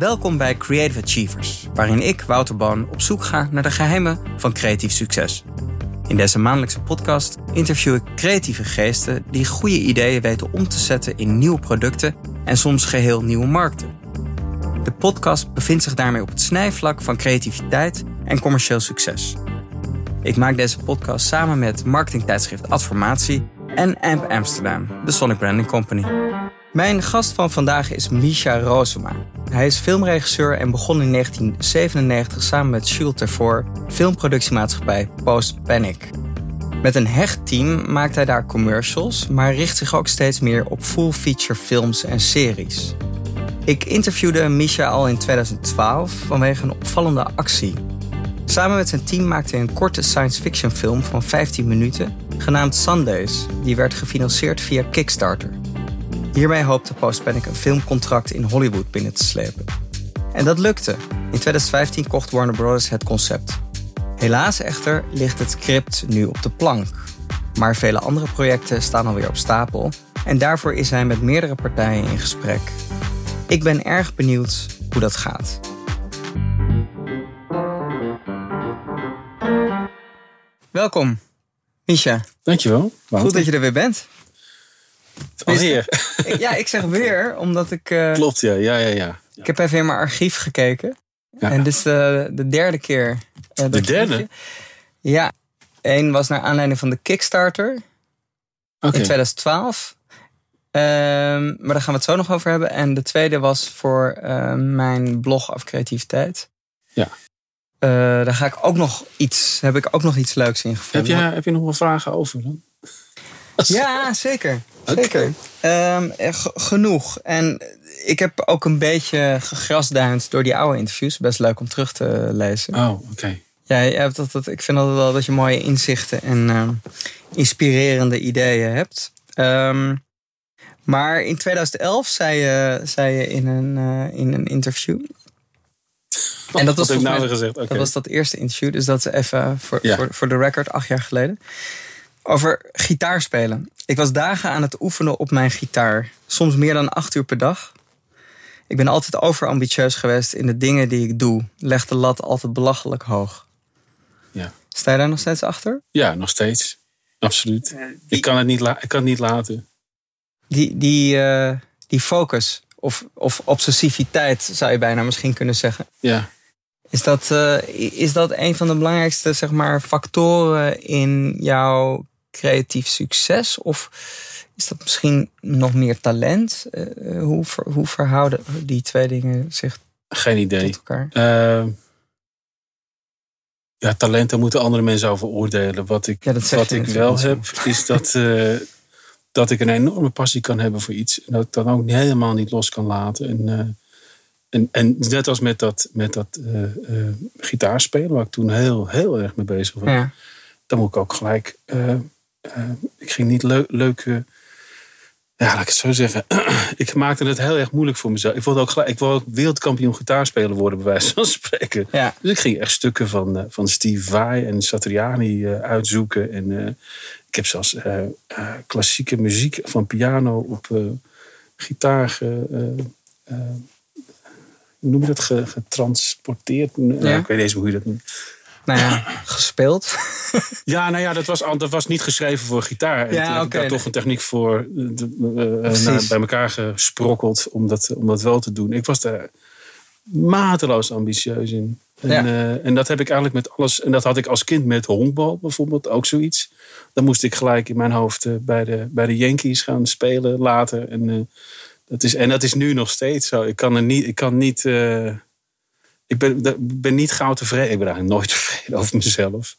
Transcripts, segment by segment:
Welkom bij Creative Achievers, waarin ik, Wouter Boon, op zoek ga naar de geheimen van creatief succes. In deze maandelijkse podcast interview ik creatieve geesten die goede ideeën weten om te zetten in nieuwe producten en soms geheel nieuwe markten. De podcast bevindt zich daarmee op het snijvlak van creativiteit en commercieel succes. Ik maak deze podcast samen met marketingtijdschrift Adformatie en AMP Amsterdam, de Sonic Branding Company. Mijn gast van vandaag is Misha Rosema. Hij is filmregisseur en begon in 1997 samen met Jules Tervoor filmproductiemaatschappij Post Panic. Met een hecht team maakt hij daar commercials, maar richt zich ook steeds meer op full-feature films en series. Ik interviewde Misha al in 2012 vanwege een opvallende actie. Samen met zijn team maakte hij een korte science fiction film van 15 minuten, genaamd Sundays, die werd gefinancierd via Kickstarter. Hiermee hoopte Postpanic een filmcontract in Hollywood binnen te slepen. En dat lukte. In 2015 kocht Warner Bros. het concept. Helaas echter ligt het script nu op de plank. Maar vele andere projecten staan alweer op stapel en daarvoor is hij met meerdere partijen in gesprek. Ik ben erg benieuwd hoe dat gaat. Welkom, Misha. Dankjewel. Goed dat je er weer bent. Alweer. Ja, ik zeg weer, omdat ik... Uh, Klopt, ja. ja, ja, ja. Ik heb even in mijn archief gekeken. Ja. En dit is de, de derde keer. Uh, de derde? Ja. Eén was naar aanleiding van de Kickstarter. In 2012. Um, maar daar gaan we het zo nog over hebben. En de tweede was voor mijn blog af creativiteit. Ja. Daar ga ik ook nog iets, heb ik ook nog iets leuks in gevonden. Heb je, heb je nog wel vragen over dan? Ja, zeker. Zeker. Um, genoeg. En ik heb ook een beetje gegrasduind door die oude interviews. Best leuk om terug te lezen. Oh, oké. Okay. Ja, hebt dat, dat, ik vind altijd wel dat je mooie inzichten en uh, inspirerende ideeën hebt. Um, maar in 2011 zei je, zei je in, een, uh, in een interview. En dat was, ik nou gezegd. Okay. dat was dat eerste interview. Dus dat is even voor, ja. voor, voor de record acht jaar geleden. Over gitaar spelen. Ik was dagen aan het oefenen op mijn gitaar. Soms meer dan acht uur per dag. Ik ben altijd overambitieus geweest in de dingen die ik doe. Leg de lat altijd belachelijk hoog. Ja. Sta je daar nog steeds achter? Ja, nog steeds. Absoluut. ik, kan het niet ik kan het niet laten. Die, die, uh, die focus of, of obsessiviteit zou je bijna misschien kunnen zeggen. Ja. Is dat, uh, is dat een van de belangrijkste zeg maar, factoren in jouw creatief succes? Of is dat misschien nog meer talent? Uh, hoe, ver, hoe verhouden die twee dingen zich Geen idee. tot elkaar? Uh, ja, talenten moeten andere mensen over oordelen. Wat ik, ja, wat ik wel heb, is dat, uh, dat ik een enorme passie kan hebben voor iets. En dat ik dat ook helemaal niet los kan laten. En, en, en net als met dat, met dat gitaarspelen, waar ik toen heel, heel erg mee bezig was. Ja. Dan moet ik ook gelijk ik ging niet leuk, leuke. Ja, laat ik het zo zeggen. ik maakte het heel erg moeilijk voor mezelf. Ik wilde ook, ik wilde ook wereldkampioen gitaarspeler worden, bij wijze van spreken. Ja. Dus ik ging echt stukken van, uh, van Steve Vai en Satriani uh, uitzoeken. En ik heb zelfs klassieke muziek van piano op gitaar. hoe noem je dat? Getransporteerd. Ja. ik weet niet eens hoe je dat noemt nou ja, gespeeld. ja, nou ja, dat was, dat was niet geschreven voor gitaar. Ja, en oké. ik daar toch een techniek voor uh, naar, bij elkaar gesprokkeld om dat, om dat wel te doen. Ik was daar mateloos ambitieus in. En, Ja. uh, en dat heb ik eigenlijk met alles. En dat had ik als kind met honkbal bijvoorbeeld ook zoiets. Dan moest ik gelijk in mijn hoofd uh, bij, de, bij de Yankees gaan spelen later. En, dat is, en dat is nu nog steeds zo. Ik kan er niet. Ik kan niet ik ben, ben niet gauw tevreden. Ik ben eigenlijk nooit tevreden over mezelf.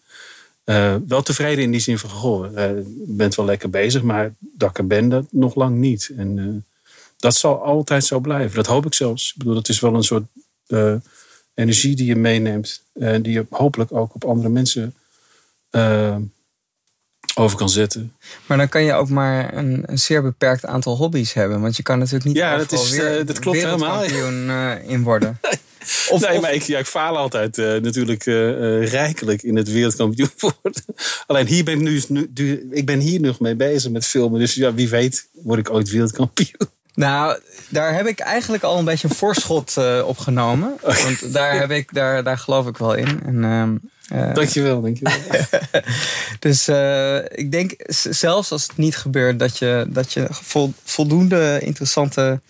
Uh, wel tevreden in die zin van, goh, uh, je bent wel lekker bezig, maar dat ik er ben, dat nog lang niet. En uh, dat zal altijd zo blijven. Dat hoop ik zelfs. Ik bedoel, het is wel een soort energie die je meeneemt. En die je hopelijk ook op andere mensen over kan zetten. Maar dan kan je ook maar een, een, zeer beperkt aantal hobby's hebben. Want je kan natuurlijk niet ja, dat, is, weer, dat klopt helemaal. in worden. Of, nee, maar ik, ja, ik faal altijd uh, natuurlijk uh, rijkelijk in het wereldkampioen worden. Alleen hier ben ik, nu, nu, ik ben hier nog mee bezig met filmen. Dus ja, wie weet word ik ooit wereldkampioen. Nou, daar heb ik eigenlijk al een beetje een voorschot uh, op genomen. Want daar, heb ik, daar, daar geloof ik wel in. En, uh, dankjewel, dankjewel. dus uh, ik denk zelfs als het niet gebeurt, dat je, dat je vol, voldoende interessante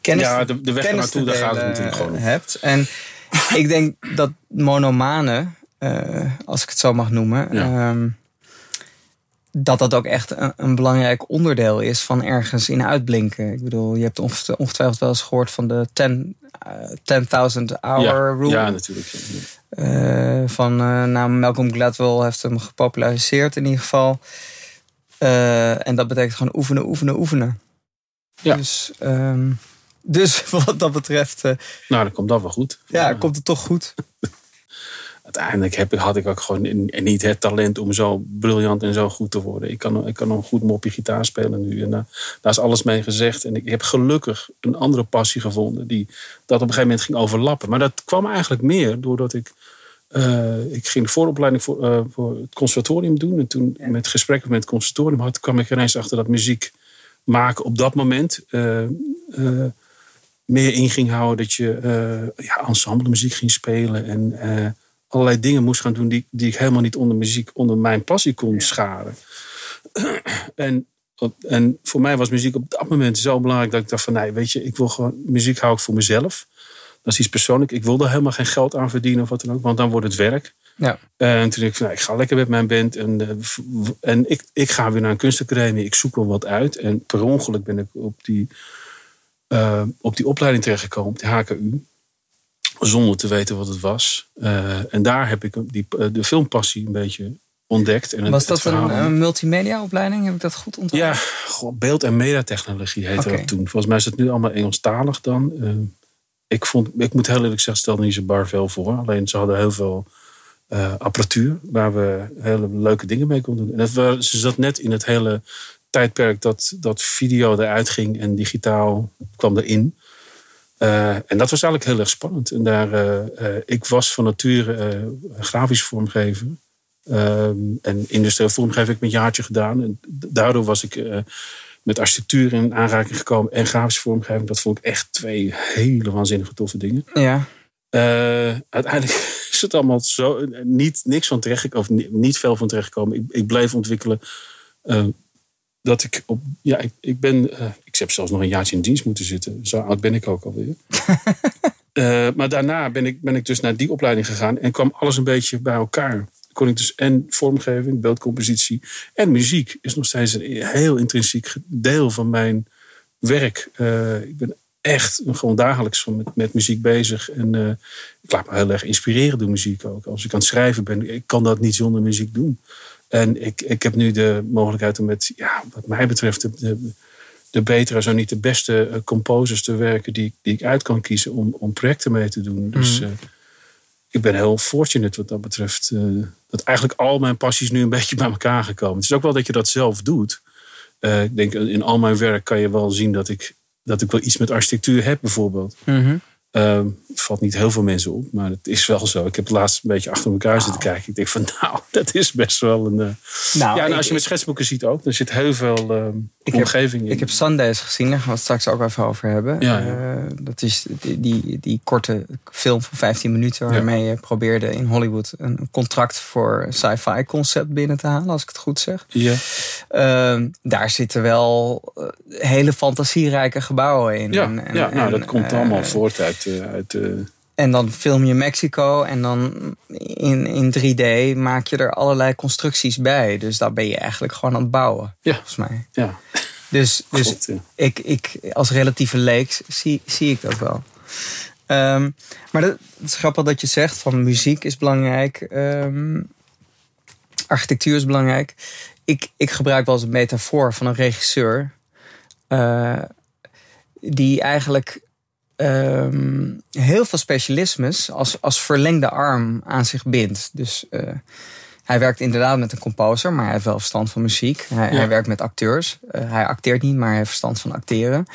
kennis, ja, de, de weg naartoe, daar gaat het natuurlijk gewoon om. hebt. En ik denk dat monomanen, als ik het zo mag noemen, Ja. um, dat dat ook echt een, een, belangrijk onderdeel is van ergens in uitblinken. Ik bedoel, je hebt ongetwijfeld wel eens gehoord van de 10.000 uh, hour ja, rule. Ja, natuurlijk. Uh, van uh, nou, Malcolm Gladwell heeft hem gepopulariseerd in ieder geval. Uh, en dat betekent gewoon oefenen, oefenen, oefenen. Ja. Dus, um, dus wat dat betreft. nou, dan komt dat wel goed. Ja, komt het toch goed. uiteindelijk heb ik, had ik ook gewoon niet het talent om zo briljant en zo goed te worden. Ik kan, ik kan een goed mopje gitaar spelen nu. En daar, daar is alles mee gezegd. En ik heb gelukkig een andere passie gevonden die dat op een gegeven moment ging overlappen. Maar dat kwam eigenlijk meer doordat ik. Uh, ik ging de vooropleiding voor, uh, voor het conservatorium doen. En toen ja. met gesprekken met het conservatorium had, kwam ik ineens achter dat muziek maken op dat moment. Uh, meer in ging houden dat je ja, ensemble muziek ging spelen. En allerlei dingen moest gaan doen die, die ik helemaal niet onder muziek, onder mijn passie kon scharen. en, en voor mij was muziek op dat moment zo belangrijk dat ik dacht van nee, weet je, ik wil gewoon, muziek hou ik voor mezelf. Dat is iets persoonlijk. Ik wil er helemaal geen geld aan verdienen of wat dan ook, want dan wordt het werk. Ja. En toen dacht ik van nou, ik ga lekker met mijn band en, en ik, ik ga weer naar een kunstacademie. Ik zoek wel wat uit. En per ongeluk ben ik op die, uh, op die opleiding terechtgekomen, op de HKU zonder te weten wat het was. Uh, en daar heb ik die, de filmpassie een beetje ontdekt. En was het, dat een, een multimedia opleiding? Heb ik dat goed onthouden? Ja, goh, beeld- en mediatechnologie heette dat toen. Volgens mij is het nu allemaal Engelstalig dan. Uh, ik, vond, ik moet heel eerlijk zeggen, stelde niet zo bar veel voor. Alleen ze hadden heel veel uh, apparatuur waar we hele leuke dingen mee konden doen. En dat ze zat net in het hele tijdperk dat, dat video eruit ging en digitaal kwam erin. Uh, en dat was eigenlijk heel erg spannend. En daar, uh, uh, ik was van nature grafisch vormgever. en industrieel vormgever heb ik een jaartje gedaan. En daardoor was ik met architectuur in aanraking gekomen en grafische vormgeving. Dat vond ik echt twee hele waanzinnige toffe dingen. Ja. uiteindelijk is het allemaal zo niet, niks van terecht, of niet, niet veel van terechtgekomen. Ik, ik bleef ontwikkelen dat ik op. Ja, ik, ik ben. Uh, ik heb zelfs nog een jaartje in dienst moeten zitten. Zo oud ben ik ook alweer. uh, maar daarna ben ik, ben ik dus naar die opleiding gegaan en kwam alles een beetje bij elkaar. Kon ik dus en vormgeving, beeldcompositie en muziek is nog steeds een heel intrinsiek deel van mijn werk. Uh, ik ben echt gewoon dagelijks met, met muziek bezig. En uh, ik laat me heel erg inspireren door muziek ook. Als ik aan het schrijven ben, ik kan dat niet zonder muziek doen. En ik, ik heb nu de mogelijkheid om met, ja, wat mij betreft, de, de, de betere, zo niet de beste composers te werken die, die ik uit kan kiezen om, om projecten mee te doen. Dus mm. uh, ik ben heel fortunate wat dat betreft. Uh, dat eigenlijk al mijn passies nu een beetje bij elkaar gekomen. Het is ook wel dat je dat zelf doet. Uh, ik denk in al mijn werk kan je wel zien dat ik, dat ik wel iets met architectuur heb, bijvoorbeeld. Mm -hmm. Uh, valt niet heel veel mensen op, maar het is wel zo. Ik heb het laatst een beetje achter elkaar zitten kijken. Ik denk van, nou, dat is best wel een. Uh... Nou, ja, en als je met schetsboeken ziet ook, er zit heel veel uh, ik omgeving heb. Ik heb Sundays gezien, daar gaan we het straks ook even over hebben. Ja, ja. Uh, dat is die, die, die, korte film van 15 minuten waarmee je probeerde in Hollywood een contract voor sci-fi concept binnen te halen, als ik het goed zeg. Ja. Ehm, daar zitten wel eh, hele fantasierijke gebouwen in. Ja, en, en, ja nou, dat komt allemaal voort uit. uit en dan film je Mexico en dan in, in 3D maak je er allerlei constructies bij. Dus daar ben je eigenlijk gewoon aan het bouwen, ja. volgens mij. Ja. Dus, dus ja. ik, ik, als relatieve leek zie, zie ik dat wel. Um, maar dat, het is grappig dat je zegt van muziek is belangrijk. Um, architectuur is belangrijk. Ik, ik gebruik wel eens een metafoor van een regisseur. Uh, die eigenlijk um, heel veel specialismes als, als verlengde arm aan zich bindt. Dus uh, hij werkt inderdaad met een composer, maar hij heeft wel verstand van muziek. Hij, Ja. hij werkt met acteurs. Uh, hij acteert niet, maar hij heeft verstand van acteren.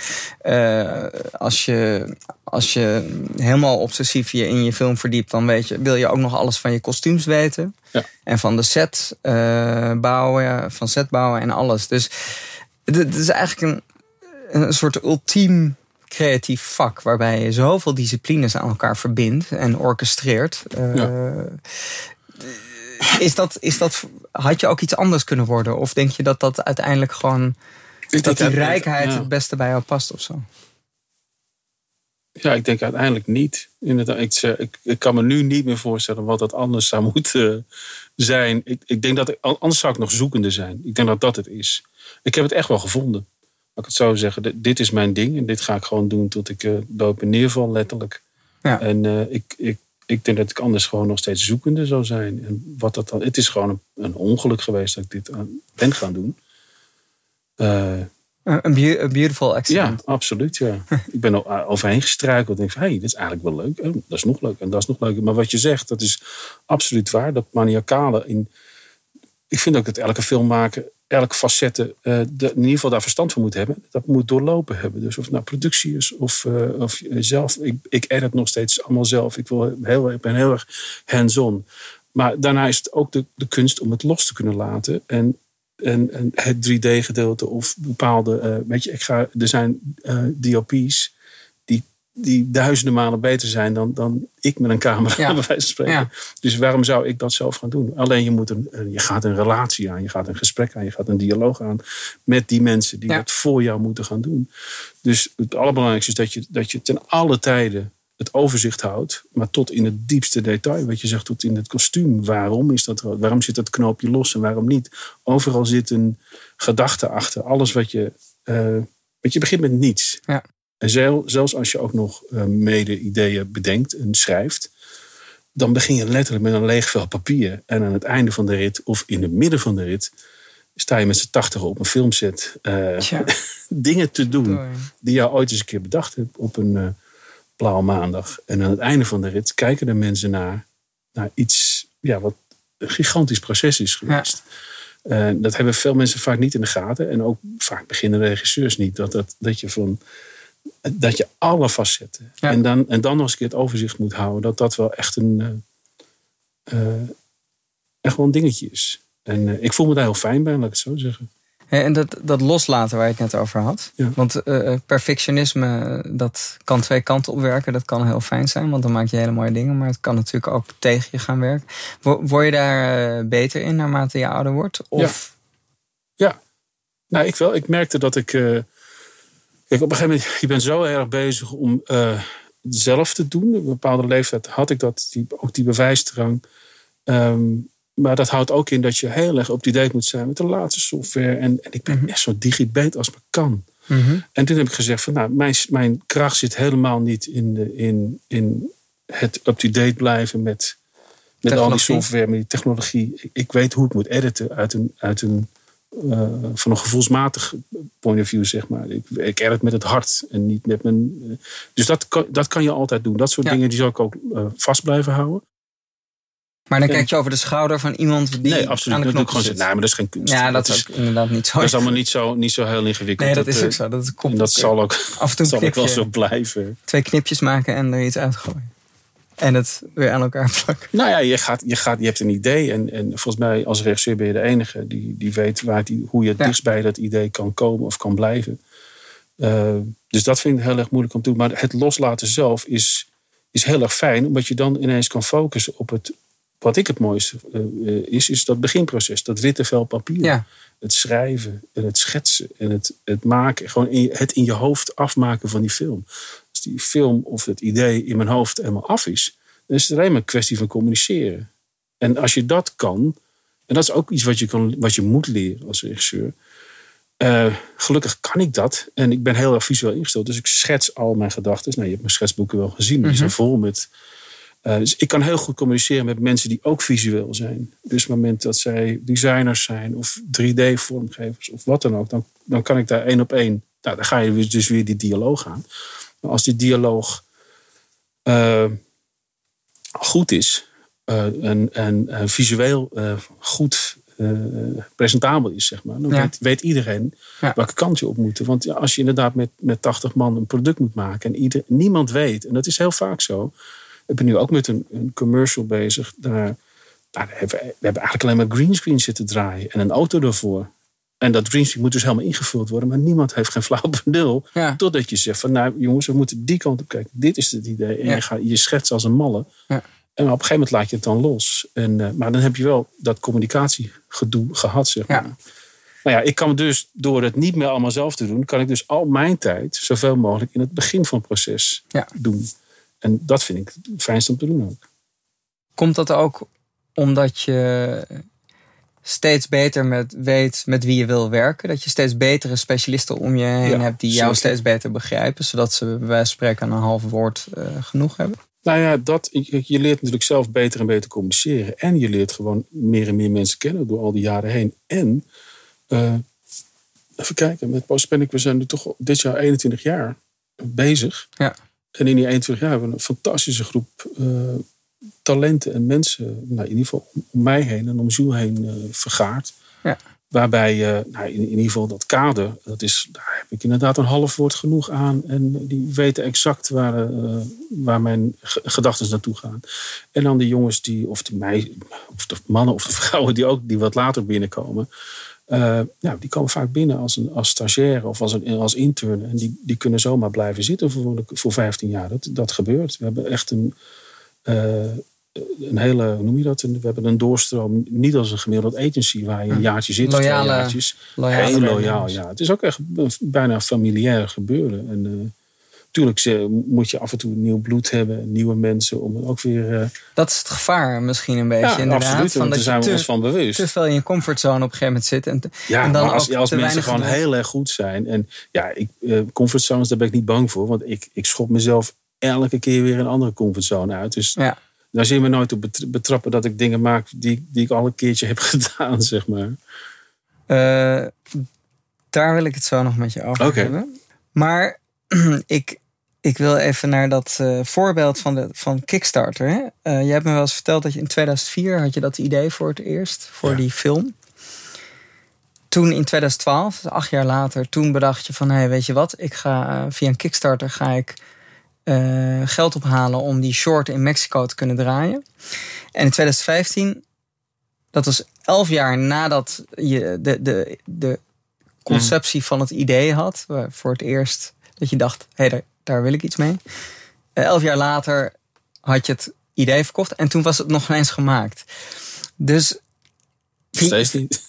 Uh, als, je, als je helemaal obsessief je in je film verdiept, dan weet je, wil je ook nog alles van je kostuums weten. Ja. En van de set uh, bouwen, van set bouwen en alles. Dus het is eigenlijk een een soort ultiem creatief vak waarbij je zoveel disciplines aan elkaar verbindt en orchestreert. Uh, is dat, is dat, had je ook iets anders kunnen worden? Of denk je dat dat uiteindelijk gewoon, dat die rijkheid het beste bij jou past of zo? Ja, ik denk uiteindelijk niet. Inderdaad, ik, ik, ik kan me nu niet meer voorstellen wat dat anders zou moeten zijn. Ik, ik denk dat anders zou ik nog zoekende zijn. Ik denk dat dat het is. Ik heb het echt wel gevonden. Ik het zo zeggen. Dit is mijn ding en dit ga ik gewoon doen tot ik uh, dood en neerval, letterlijk. Ja. En uh, ik, ik, ik denk dat ik anders gewoon nog steeds zoekende zou zijn. En wat dat dan, het is gewoon een, een ongeluk geweest dat ik dit ben gaan doen. Uh, een, beautiful accident. Ja, absoluut. Ja. ik ben er overheen gestruikeld. En denk van, hé, hey, dit is eigenlijk wel leuk. Oh, dat is nog leuk en dat is nog leuk. Maar wat je zegt, dat is absoluut waar. Dat maniacale in... Ik vind ook dat elke filmmaker, elke facette, uh, in ieder geval daar verstand van moet hebben. Dat moet doorlopen hebben. Dus of het nou productie is of, uh, of zelf. Ik, ik edit nog steeds allemaal zelf. Ik, wil heel, ik ben heel erg hands-on. Maar daarna is het ook de, de kunst om het los te kunnen laten. En en, het 3D-gedeelte of bepaalde. Uh, weet je, ik ga, er zijn eh, DOP's die, duizenden malen beter zijn dan, dan ik met een camera, ja. bij wijze van spreken. Dus waarom zou ik dat zelf gaan doen? Alleen je, moet een, je gaat een relatie aan, je gaat een gesprek aan, je gaat een dialoog aan met die mensen die dat voor jou moeten gaan doen. Dus het allerbelangrijkste is dat je, dat je ten alle tijden het overzicht houdt, maar tot in het diepste detail. Wat je zegt, tot in het kostuum. Waarom is dat Waarom zit dat knoopje los en waarom niet? Overal zit een gedachte achter. Alles wat je. Uh, je begint met niets. Ja. En zelfs als je ook nog uh, mede ideeën bedenkt en schrijft, dan begin je letterlijk met een leeg vel papier. En aan het einde van de rit, of in het midden van de rit, sta je met z'n tachtigen op een filmset uh, dingen te doen die je ooit eens een keer bedacht hebt op een blauwe maandag. En aan het einde van de rit kijken de mensen naar, naar iets ja, wat een gigantisch proces is geweest. Ja. Uh, dat hebben veel mensen vaak niet in de gaten. En ook vaak beginnende regisseurs niet. Dat, dat, dat je van dat je alle facetten. En, dan, en dan nog eens een keer het overzicht moet houden. Dat dat wel echt een, uh, echt wel een dingetje is. En ik voel me daar heel fijn bij, laat ik het zo zeggen. En dat, dat loslaten waar ik het net over had. Want uh, perfectionisme, dat kan twee kanten op werken. Dat kan heel fijn zijn, want dan maak je hele mooie dingen. Maar het kan natuurlijk ook tegen je gaan werken. Word je daar beter in naarmate je ouder wordt? Of? Ja. ja. Nou, ik wel. Ik merkte dat ik... Uh, kijk, op een gegeven moment, je bent zo erg bezig om zelf te doen. Op een bepaalde leeftijd had ik dat, die, ook die bewijsdrang. Um, maar dat houdt ook in dat je heel erg op die date moet zijn met de laatste software. En, en ik ben mm echt zo digibet als maar kan. Mhm. En toen heb ik gezegd van nou, mijn, mijn kracht zit helemaal niet in, de, in, in het up-to-date blijven met, met al die software, met die technologie. Ik, weet hoe ik moet editen uit een, uit een uh, van een gevoelsmatig point of view, zeg maar. Ik, ik met het hart en niet met mijn. Uh, dus dat kan, dat kan je altijd doen. Dat soort dingen die zal ik ook uh, vast blijven houden. Maar dan kijk je over de schouder van iemand die nee, absoluut. aan de knop zit. Nee, maar dat is geen kunst. Ja, dat, is inderdaad niet zo. Dat is allemaal niet zo, niet zo heel ingewikkeld. Nee, dat, is ook zo. Dat, komt en dat zal ook, af en toe zal ook wel zo blijven. Twee knipjes maken en er iets uitgooien. En het weer aan elkaar plakken. Nou ja, je, gaat, je, gaat, je hebt een idee. En, en volgens mij als regisseur ben je de enige die, die weet waar die, hoe je het dichtst bij dat idee kan komen of kan blijven. Uh, dus dat vind ik heel erg moeilijk om te doen. Maar het loslaten zelf is, is heel erg fijn. Omdat je dan ineens kan focussen op het, wat ik het mooiste uh, is, is dat beginproces. Dat witte vel papier. Ja. Het schrijven en het schetsen en het, het maken. Gewoon in, het in je hoofd afmaken van die film. Die film of het idee in mijn hoofd helemaal af is, dan is het alleen maar een kwestie van communiceren. En als je dat kan, en dat is ook iets wat je, kan, wat je moet leren als regisseur. Uh, gelukkig kan ik dat. En ik ben heel erg visueel ingesteld. Dus ik schets al mijn gedachten. Nou, je hebt mijn schetsboeken wel gezien. Die zijn mhm. vol met uh, dus ik kan heel goed communiceren met mensen die ook visueel zijn. Dus op het moment dat zij designers zijn of 3D-vormgevers of wat dan ook, dan, dan kan ik daar één op één. Nou, dan ga je dus weer die dialoog aan. Als die dialoog uh, goed is uh, en, en visueel goed presentabel is, zeg maar, dan weet, weet, iedereen welke kant je op moet. Want ja, als je inderdaad met, met 80 man een product moet maken en ieder, niemand weet, en dat is heel vaak zo ik ben nu ook met een, een commercial bezig. Daar, nou, we, hebben, we hebben eigenlijk alleen maar greenscreen zitten draaien en een auto ervoor. En dat dreamspeak moet dus helemaal ingevuld worden. Maar niemand heeft geen flauw benul. Ja. Totdat je zegt van nou jongens, we moeten die kant op kijken. Dit is het idee. En Ja. je, gaat, je schetst als een malle. Ja. En op een gegeven moment laat je het dan los. En, eh, maar dan heb je wel dat communicatiegedoe gehad, zeg Ja. maar. Nou ja, ik kan dus door het niet meer allemaal zelf te doen, kan ik dus al mijn tijd zoveel mogelijk in het begin van het proces Ja. doen. En dat vind ik het fijnst om te doen ook. Komt dat ook omdat je steeds beter met, weet met wie je wil werken? Dat je steeds betere specialisten om je heen Ja, hebt die jou zeker. steeds beter begrijpen, zodat ze bij wijze van spreken een half woord eh, genoeg hebben? Nou ja, dat, je, je leert natuurlijk zelf beter en beter communiceren. En je leert gewoon meer en meer mensen kennen door al die jaren heen. En, eh, even kijken, met Postpanic, we zijn nu toch dit jaar 21 jaar bezig. Ja. En in die 21 jaar hebben we een fantastische groep eh, talenten en mensen, nou, in ieder geval om mij heen en om Jules heen, eh, vergaard. Ja. Waarbij, eh, nou, in, in ieder geval dat kader, dat is, daar heb ik inderdaad een half woord genoeg aan. En die weten exact waar, eh, waar mijn ge- gedachten naartoe gaan. En dan de jongens die, of de, of de mannen of de vrouwen die ook die wat later binnenkomen. nou, die komen vaak binnen als, een, als stagiaire of als, een, als intern. En die, die kunnen zomaar blijven zitten voor, voor 15 jaar. Dat, dat gebeurt. We hebben echt een, een hele, hoe noem je dat? We hebben een doorstroom, niet als een gemiddeld agency waar je een jaartje zit, of twee jaartjes. Heel loyaal, ja. Het is ook echt bijna familiair gebeuren. En eh natuurlijk ze- moet je af en toe nieuw bloed hebben, nieuwe mensen, om ook weer... eh, Dat is het gevaar misschien een beetje ja, inderdaad. absoluut. van daar zijn we te, ons van bewust. te veel in je comfortzone op een gegeven moment zit. En, te- Ja, en dan maar als, als mensen gewoon heel erg goed zijn. En ja, ik, eh, comfortzones, daar ben ik niet bang voor. Want ik, ik schop mezelf elke keer weer een andere comfortzone uit. Dus Ja. daar zie je me nooit op bet- betrappen dat ik dingen maak die, die ik al een keertje heb gedaan, zeg maar. Eh, daar wil ik het zo nog met je over hebben. Maar ik, ik wil even naar dat eh, voorbeeld van, de, van Kickstarter. Hè? Eh, je hebt me wel eens verteld dat je in 2004 had je dat idee voor het eerst, voor Ja. die film. Toen in 2012, dus acht jaar later, toen bedacht je van... Hé, weet je wat, ik ga via een Kickstarter ga ik eh, geld ophalen... om die short in Mexico te kunnen draaien. En in 2015 dat was elf jaar nadat je de, de, de conceptie van het idee had. Voor het eerst dat je dacht, hé, daar, daar wil ik iets mee. Eh, elf jaar later had je het idee verkocht. En toen was het nog eens gemaakt. Dus Steeds niet.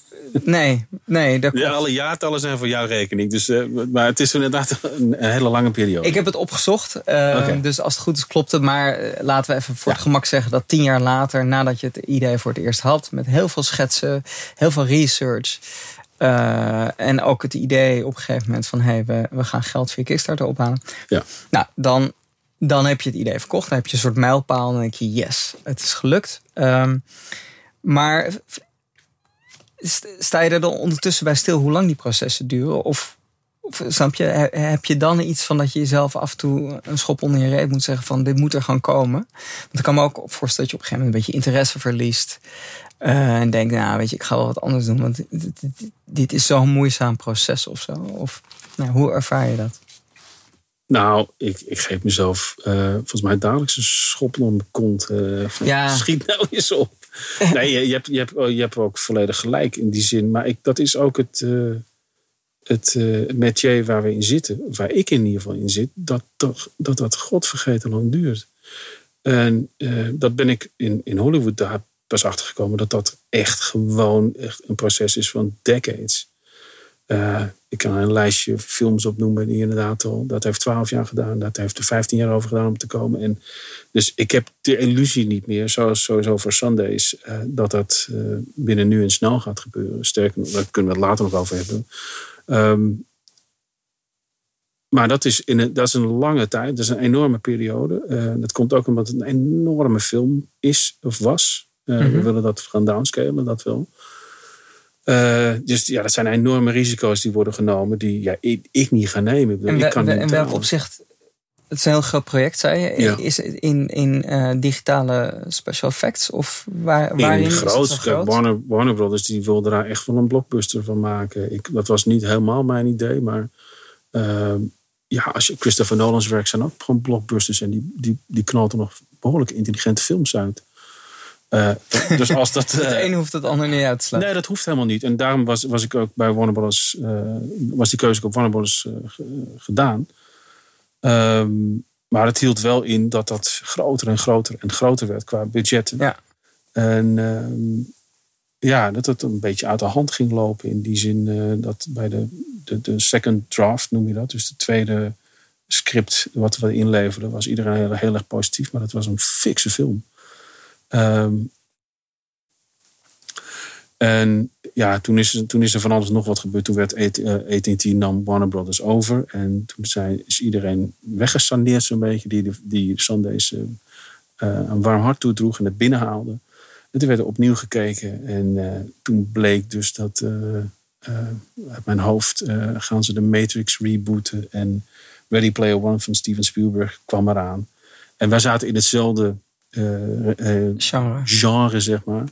Nee, nee, dat Ja, alle jaartallen zijn voor jouw rekening. Dus, eh, maar het is inderdaad een, hele lange periode. Ik heb het opgezocht. eh, Oké. Dus als het goed is, klopt het. Maar eh, laten we even voor het gemak zeggen dat tien jaar later, nadat je het idee voor het eerst had, met heel veel schetsen, heel veel research. eh, en ook het idee op een gegeven moment van hé, hey, we, we gaan geld via Kickstarter ophalen. Ja. Nou, dan, dan heb je het idee verkocht. Dan heb je een soort mijlpaal. En dan denk je, yes, het is gelukt. Ehm, maar sta je er dan ondertussen bij stil hoe lang die processen duren? Of, of snap je, he- heb je dan iets van dat je jezelf af en toe een schop onder je reet moet zeggen van dit moet er gewoon komen? Want ik kan me ook voorstellen dat je op een gegeven moment een beetje interesse verliest. eh, en denkt, nou weet je, ik ga wel wat anders doen. Want dit, dit- dit- dit is zo'n moeizaam proces of zo. Of nou, hoe ervaar je dat? Nou, ik, ik geef mezelf eh, volgens mij dagelijks een schop onder mijn kont. eh, van, Ja. Schiet nou eens op. nee, je, hebt, je, hebt, je hebt ook volledig gelijk in die zin. Maar ik, dat is ook het, eh het eh métier waar we in zitten. Waar ik in ieder geval in zit. Dat dat, dat, dat godvergeten lang duurt. En eh, dat ben ik in, in Hollywood daar pas achter gekomen. Dat dat echt gewoon echt een proces is van decades. Ik kan een lijstje films opnoemen die inderdaad al... Dat heeft 12 jaar gedaan. Dat heeft er 15 jaar over gedaan om te komen. En dus ik heb de illusie niet meer, zoals sowieso voor Sundays... eh, dat dat eh, binnen nu en snel gaat gebeuren. Sterker nog, daar kunnen we het later nog over hebben. Ehm, maar dat is, in een, dat is een lange tijd. Dat is een enorme periode. Eh, dat komt ook omdat het een enorme film is of was. Eh, Mhm. We willen dat gaan downscalen, dat wel. Eh, dus ja, dat zijn enorme risico's die worden genomen, die ja, ik, ik niet ga nemen. Ik bedoel, En ik kan we- niet in welk betalen. opzicht? Het is een heel groot project, zei je. Ja. Is het in, in eh, digitale special effects? Of waar, waarin in groot. groot? Warner, Warner Brothers die wilde daar echt wel een blockbuster van maken. Ik, dat was niet helemaal mijn idee, maar ehm, ja, als je Christopher Nolan's werk zijn ook gewoon blockbusters en die, die, die knalt er nog behoorlijk intelligente films uit. Uh, dus als dat. het een hoeft het ander niet uit te sluiten. Nee, dat hoeft helemaal niet. En daarom was, was ik ook bij Warner Bros. was die keuze op Warner Bros. gedaan. Ehm, maar het hield wel in dat dat groter en groter en groter werd qua budgetten. Ja. En ehm, ja, dat het een beetje uit de hand ging lopen. In die zin dat bij de, de, de second draft noem je dat. Dus de tweede script wat we inleverden, was iedereen heel, heel erg positief. Maar dat was een fikse film. Um, en ja, toen is, toen is er van alles nog wat gebeurd. Toen werd AT&T uh, nam Warner Brothers over. En toen zijn, is iedereen weggesaneerd zo'n beetje. Die, die Sundays uh, een warm hart toedroeg en het binnenhaalde. En toen werd er opnieuw gekeken. En toen bleek dus dat uit mijn hoofd gaan ze de Matrix rebooten. En Ready Player One van Steven Spielberg kwam eraan. En wij zaten in hetzelfde genre. genre, zeg maar.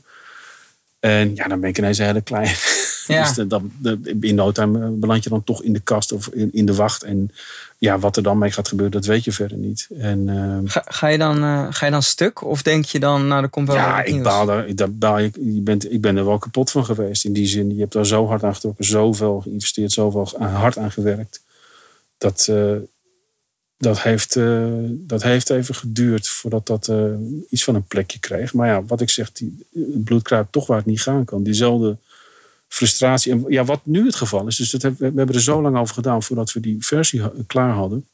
En ja, dan ben ik ineens een hele klein. Ja. dus dan, in no time beland je dan toch in de kast of in, in de wacht. En ja, wat er dan mee gaat gebeuren, dat weet je verder niet. En, uh, ga, ga, je dan, uh, ga je dan stuk? Of denk je dan, nou, er komt wel Ja, ik baal daar. Ik, baal, je, je bent, ik ben er wel kapot van geweest. In die zin, je hebt daar zo hard aan getrokken, zoveel geïnvesteerd, zoveel hard aan gewerkt. Dat, uh, dat heeft, uh, dat heeft even geduurd voordat dat uh, iets van een plekje kreeg. Maar ja, wat ik zeg, die, het toch waar het niet gaan kan. Diezelfde frustratie. En ja, wat nu het geval is, dus we hebben er zo lang over gedaan voordat we die versie klaar hadden.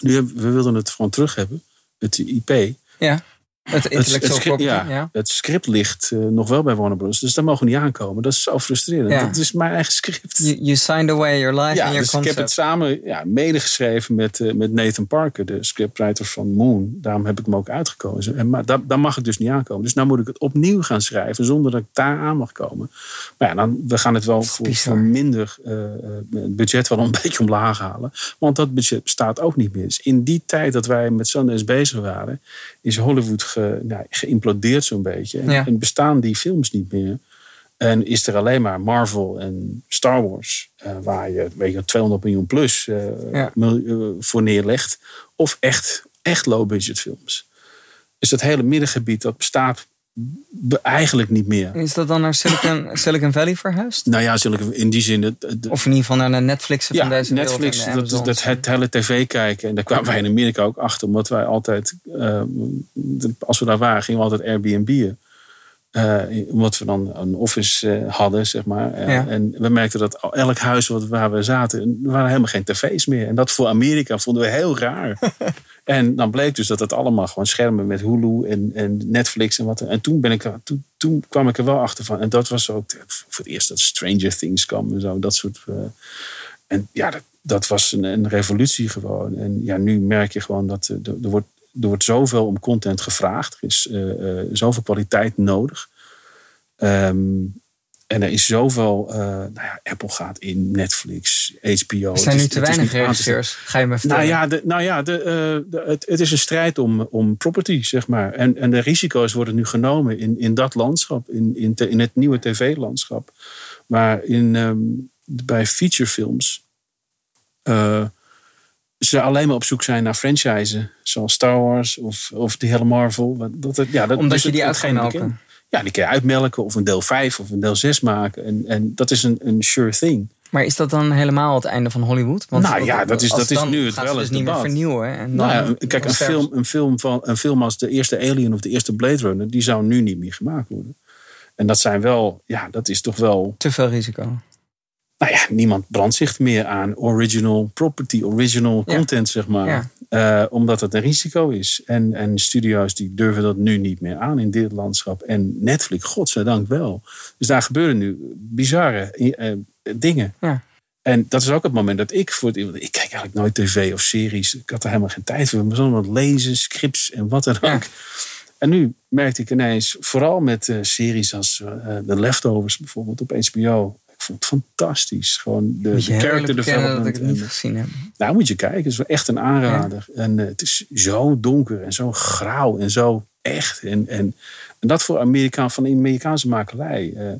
Nu hebben, we wilden het gewoon terug hebben, het IP. Ja. Het, het, het, script, ja, ja, het script ligt uh, nog wel bij Warner Bros. Dus daar mogen we niet aankomen. Dat is zo frustrerend. Ja. Dat is mijn eigen script. You, you signed away your life ja, and your dus concept. Ik heb het samen ja, medegeschreven met, uh, met Nathan Parker, de scriptwriter van Moon. Daarom heb ik hem ook uitgekozen. En, maar daar, daar mag ik dus niet aankomen. Dus nu moet ik het opnieuw gaan schrijven zonder dat ik daar aan mag komen. Maar ja, dan, we gaan het wel voor, voor, minder uh, budget wel een beetje omlaag halen. Want dat budget bestaat ook niet meer. Dus in die tijd dat wij met Sundance bezig waren, is Hollywood ge, nou, geïmplodeerd zo'n beetje. En, ja. en, bestaan die films niet meer. En is er alleen maar Marvel en Star Wars, uh, waar je, weet je 200 miljoen plus uh, ja. mil, voor neerlegt. Of echt, echt low-budget films. Dus dat hele middengebied, dat bestaat eigenlijk niet meer. Is dat dan naar Silicon, Silicon Valley verhuisd? Nou ja, Silicon, in die zin. De, de, of in ieder geval naar Netflix ja, van deze Netflix, dat, dat, dat, het hele tv kijken. En daar kwamen wij in Amerika ook achter. Omdat wij altijd, uh, als we daar waren, gingen we altijd Airbnb'en. Omdat we dan een office uh, hadden, zeg maar. Ja. En we merkten dat elk huis waar we zaten, er waren helemaal geen tv's meer. En dat voor Amerika vonden we heel raar. en dan bleek dus dat het allemaal gewoon schermen met Hulu en, en Netflix en wat. En toen, ben ik, toen, toen kwam ik er wel achter van. En dat was ook voor het eerst dat Stranger Things kwam en zo. Dat soort. en ja, dat, dat was een, een, revolutie gewoon. En ja, nu merk je gewoon dat er, er wordt er wordt zoveel om content gevraagd. Er is uh, uh, zoveel kwaliteit nodig. Um, en er is zoveel. Uh, nou ja, Apple gaat in, Netflix, HBO. Er zijn nu te weinig regisseurs. Ga je me vertellen? Nou ja, de, nou ja de, de, het, het, is een strijd om, om property, zeg maar. En, en de risico's worden nu genomen in, in dat landschap, in, in, te, in het nieuwe tv-landschap. Maar in, um, bij featurefilms ze alleen maar op zoek zijn naar franchises. Zoals Star Wars of, of de hele Marvel. Dat, dat, ja, dat, Omdat dus je die uit. Ja, die kun je uitmelken of een deel 5 of een deel 6 maken. En, en dat is een, een sure thing. Maar is dat dan helemaal het einde van Hollywood? Want nou ja, dat is, dat is nu het wel dus het niet meer vernieuwen. En dan, nou ja, kijk, een film, een, film van, een film als de eerste Alien of de eerste Blade Runner... die zou nu niet meer gemaakt worden. En dat zijn wel, ja, dat is toch wel... Te veel risico. Nou ja, niemand brandt zich meer aan original property, original content, zeg maar. Ja. Uh, omdat het een risico is. En, en studio's die durven dat nu niet meer aan in dit landschap. En Netflix, godzijdank wel. Dus daar gebeuren nu bizarre uh, dingen. Ja. En dat is ook het moment dat ik voor het Ik kijk eigenlijk nooit tv of series. Ik had er helemaal geen tijd voor. Maar zo'n lezen, scripts en wat dan ook. En nu merkte ik ineens, vooral met uh, series als The Leftovers bijvoorbeeld op HBO. Ik vond het fantastisch. Gewoon de, de character development. dat ik het niet en, gezien heb. Nou, moet je kijken. Het is wel echt een aanrader. Ja. En uh, het is zo donker en zo grauw en zo echt. En, en, en dat voor Amerikaan, van de Amerikaanse makelij. Uh,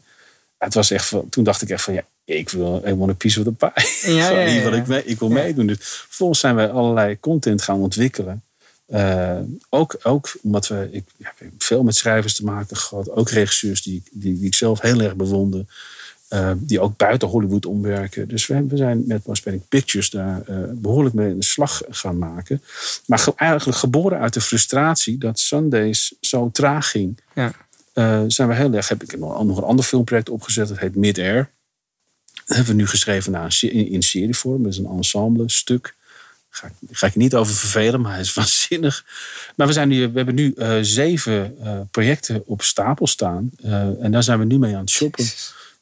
het was echt toen dacht ik echt van ja, ik wil I want a piece of the pie. Ja, ja, ik, mee, ik wil meedoen. Dus vervolgens zijn wij allerlei content gaan ontwikkelen. Uh, ook, ook omdat we, ik, ja, veel met schrijvers te maken gehad. Ook regisseurs die, die, die ik zelf heel erg bewonder. Uh, die ook buiten Hollywood omwerken. Dus we, we zijn met Prospering Pictures daar uh, behoorlijk mee in de slag gaan maken. Maar ge, eigenlijk geboren uit de frustratie dat Sundays zo traag ging. Ja. zijn we heel erg, heb ik nog, nog een ander filmproject opgezet. Dat heet Mid-Air. Dat hebben we nu geschreven naar een, in, in serievorm. Dat is een ensemble stuk. Ga ik, ga ik niet over vervelen, maar hij is waanzinnig. Maar we, zijn nu, we hebben nu zeven projecten op stapel staan. En daar zijn we nu mee aan het shoppen.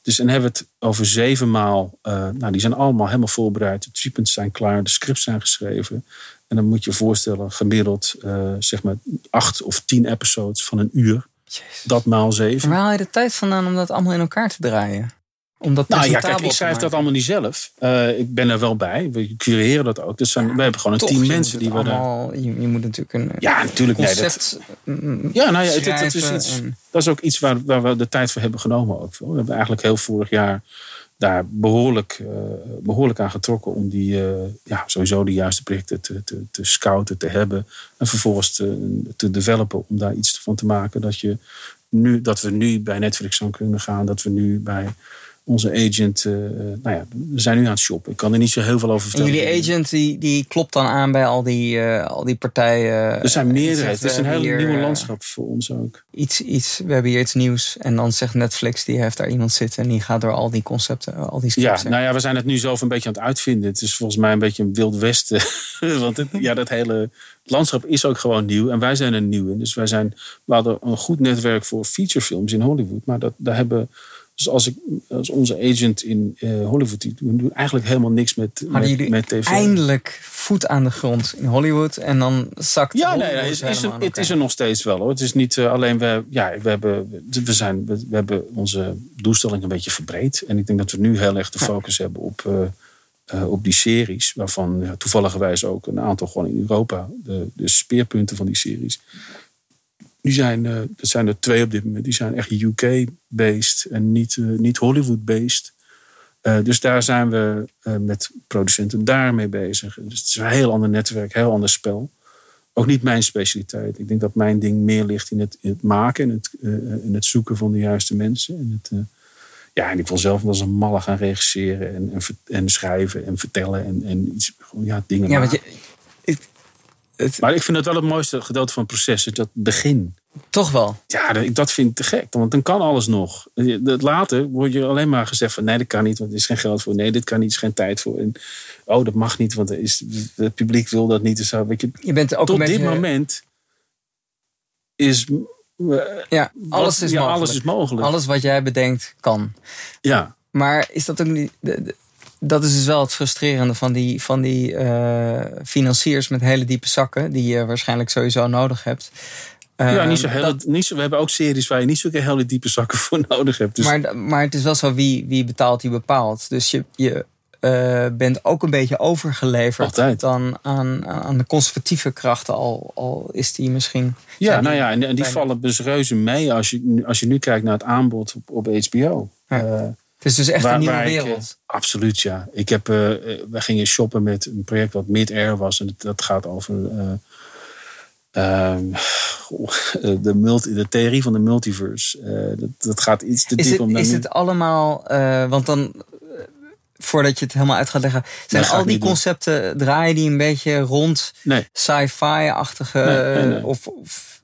Dus en hebben we het over zeven maal. nou, die zijn allemaal helemaal voorbereid. De treatments zijn klaar, de scripts zijn geschreven. En dan moet je je voorstellen, gemiddeld zeg maar acht of tien episodes van een uur. Jezus. Dat maal zeven. waar haal je de tijd vandaan om dat allemaal in elkaar te draaien? Omdat nou ja, kijk, ik schrijf dat allemaal niet zelf. Uh, ik ben er wel bij. We cureren dat ook. Dus zijn, we hebben gewoon een team mensen die we allemaal, je, je, moet natuurlijk een ja, natuurlijk, concept nee, dat, Ja, nou ja, het, het, is iets, dat is ook iets waar, waar we de tijd voor hebben genomen. Ook. We hebben eigenlijk heel vorig jaar daar behoorlijk, uh, behoorlijk aan getrokken om die, uh, ja, sowieso de juiste projecten te, te, te scouten, te hebben. En vervolgens te, te developen om daar iets van te maken. Dat, je nu, dat we nu bij Netflix aan kunnen gaan. Dat we nu bij onze agent, uh, nou ja, we zijn nu aan het shoppen. Ik kan er niet zo heel veel over vertellen. En jullie agent die, die klopt dan aan bij al die, uh, al die partijen. Er zijn meerdere. Het is een heel nieuwe landschap voor ons ook. Iets, iets, we hebben hier iets nieuws. En dan zegt Netflix, die heeft daar iemand zitten. En die gaat door al die concepten, al die scripts. Ja, nou ja, we zijn het nu zelf een beetje aan het uitvinden. Het is volgens mij een beetje een wild westen. Want het, ja, dat hele landschap is ook gewoon nieuw. En wij zijn er nieuw in. Dus wij zijn, we hadden een goed netwerk voor featurefilms in Hollywood. Maar dat, daar hebben dus als, ik, als onze agent in uh, Hollywood, die doen eigenlijk helemaal niks met, met, met, tv. eindelijk voet aan de grond in Hollywood en dan zakt Ja, nee, nee is, is er, het is er nog steeds wel hoor. Het is niet uh, alleen, we, ja, we, hebben, we, zijn, we, we, hebben onze doelstelling een beetje verbreed. En ik denk dat we nu heel erg de focus ja. hebben op, uh, op die series. Waarvan ja, toevalligerwijs ook een aantal gewoon in Europa, de, de speerpunten van die series die zijn, uh, dat zijn er twee op dit moment. Die zijn echt UK-based en niet, uh, niet Hollywood-based. Uh, dus daar zijn we met producenten daarmee bezig. Dus het is een heel ander netwerk, heel ander spel. Ook niet mijn specialiteit. Ik denk dat mijn ding meer ligt in het, in het maken en het, in het zoeken van de juiste mensen. En het, ja, en ik wil zelf als een malle gaan regisseren en, en, en schrijven en vertellen en, en iets, gewoon, ja, dingen ja, maken. Want je, maar ik vind het wel het mooiste gedeelte van het proces, dat begin. Toch wel? Ja, dat vind ik te gek. Want dan kan alles nog. Later word je alleen maar gezegd van nee, dat kan niet, want er is geen geld voor. Nee, dit kan niet, er is geen tijd voor. En, oh, dat mag niet, want er is, het publiek wil dat niet. Dus zo, weet je, je bent ook tot een dit moment is ja, alles, is, ja, mogelijk. alles is mogelijk. Alles wat jij bedenkt kan. Ja. Maar is dat ook niet dat is dus wel het frustrerende van die, van die uh, financiers met hele diepe zakken, die je waarschijnlijk sowieso nodig hebt. Uh, ja, niet zo hele, niet zo, we hebben ook series waar je niet zulke hele diepe zakken voor nodig hebt. Dus. Maar, maar het is wel zo wie, wie betaalt, die bepaalt. Dus je, je uh, bent ook een beetje overgeleverd Altijd. dan aan, aan de conservatieve krachten, al, al is die misschien. Ja, nou ja, en, en die vallen dus reuze mee als je, als je nu kijkt naar het aanbod op, op HBO. Ja. Het is dus echt een nieuwe wereld. absoluut, ja. Ik heb, uh, we gingen shoppen met een project wat mid-air was. En dat gaat over uh, de, multi, de theorie van de multiverse. dat, dat gaat iets te diep om. Is het allemaal, want dan voordat je het helemaal uit gaat leggen. Zijn al die concepten, doen. draaien die een beetje rond nee. sci-fi-achtige nee, of, of,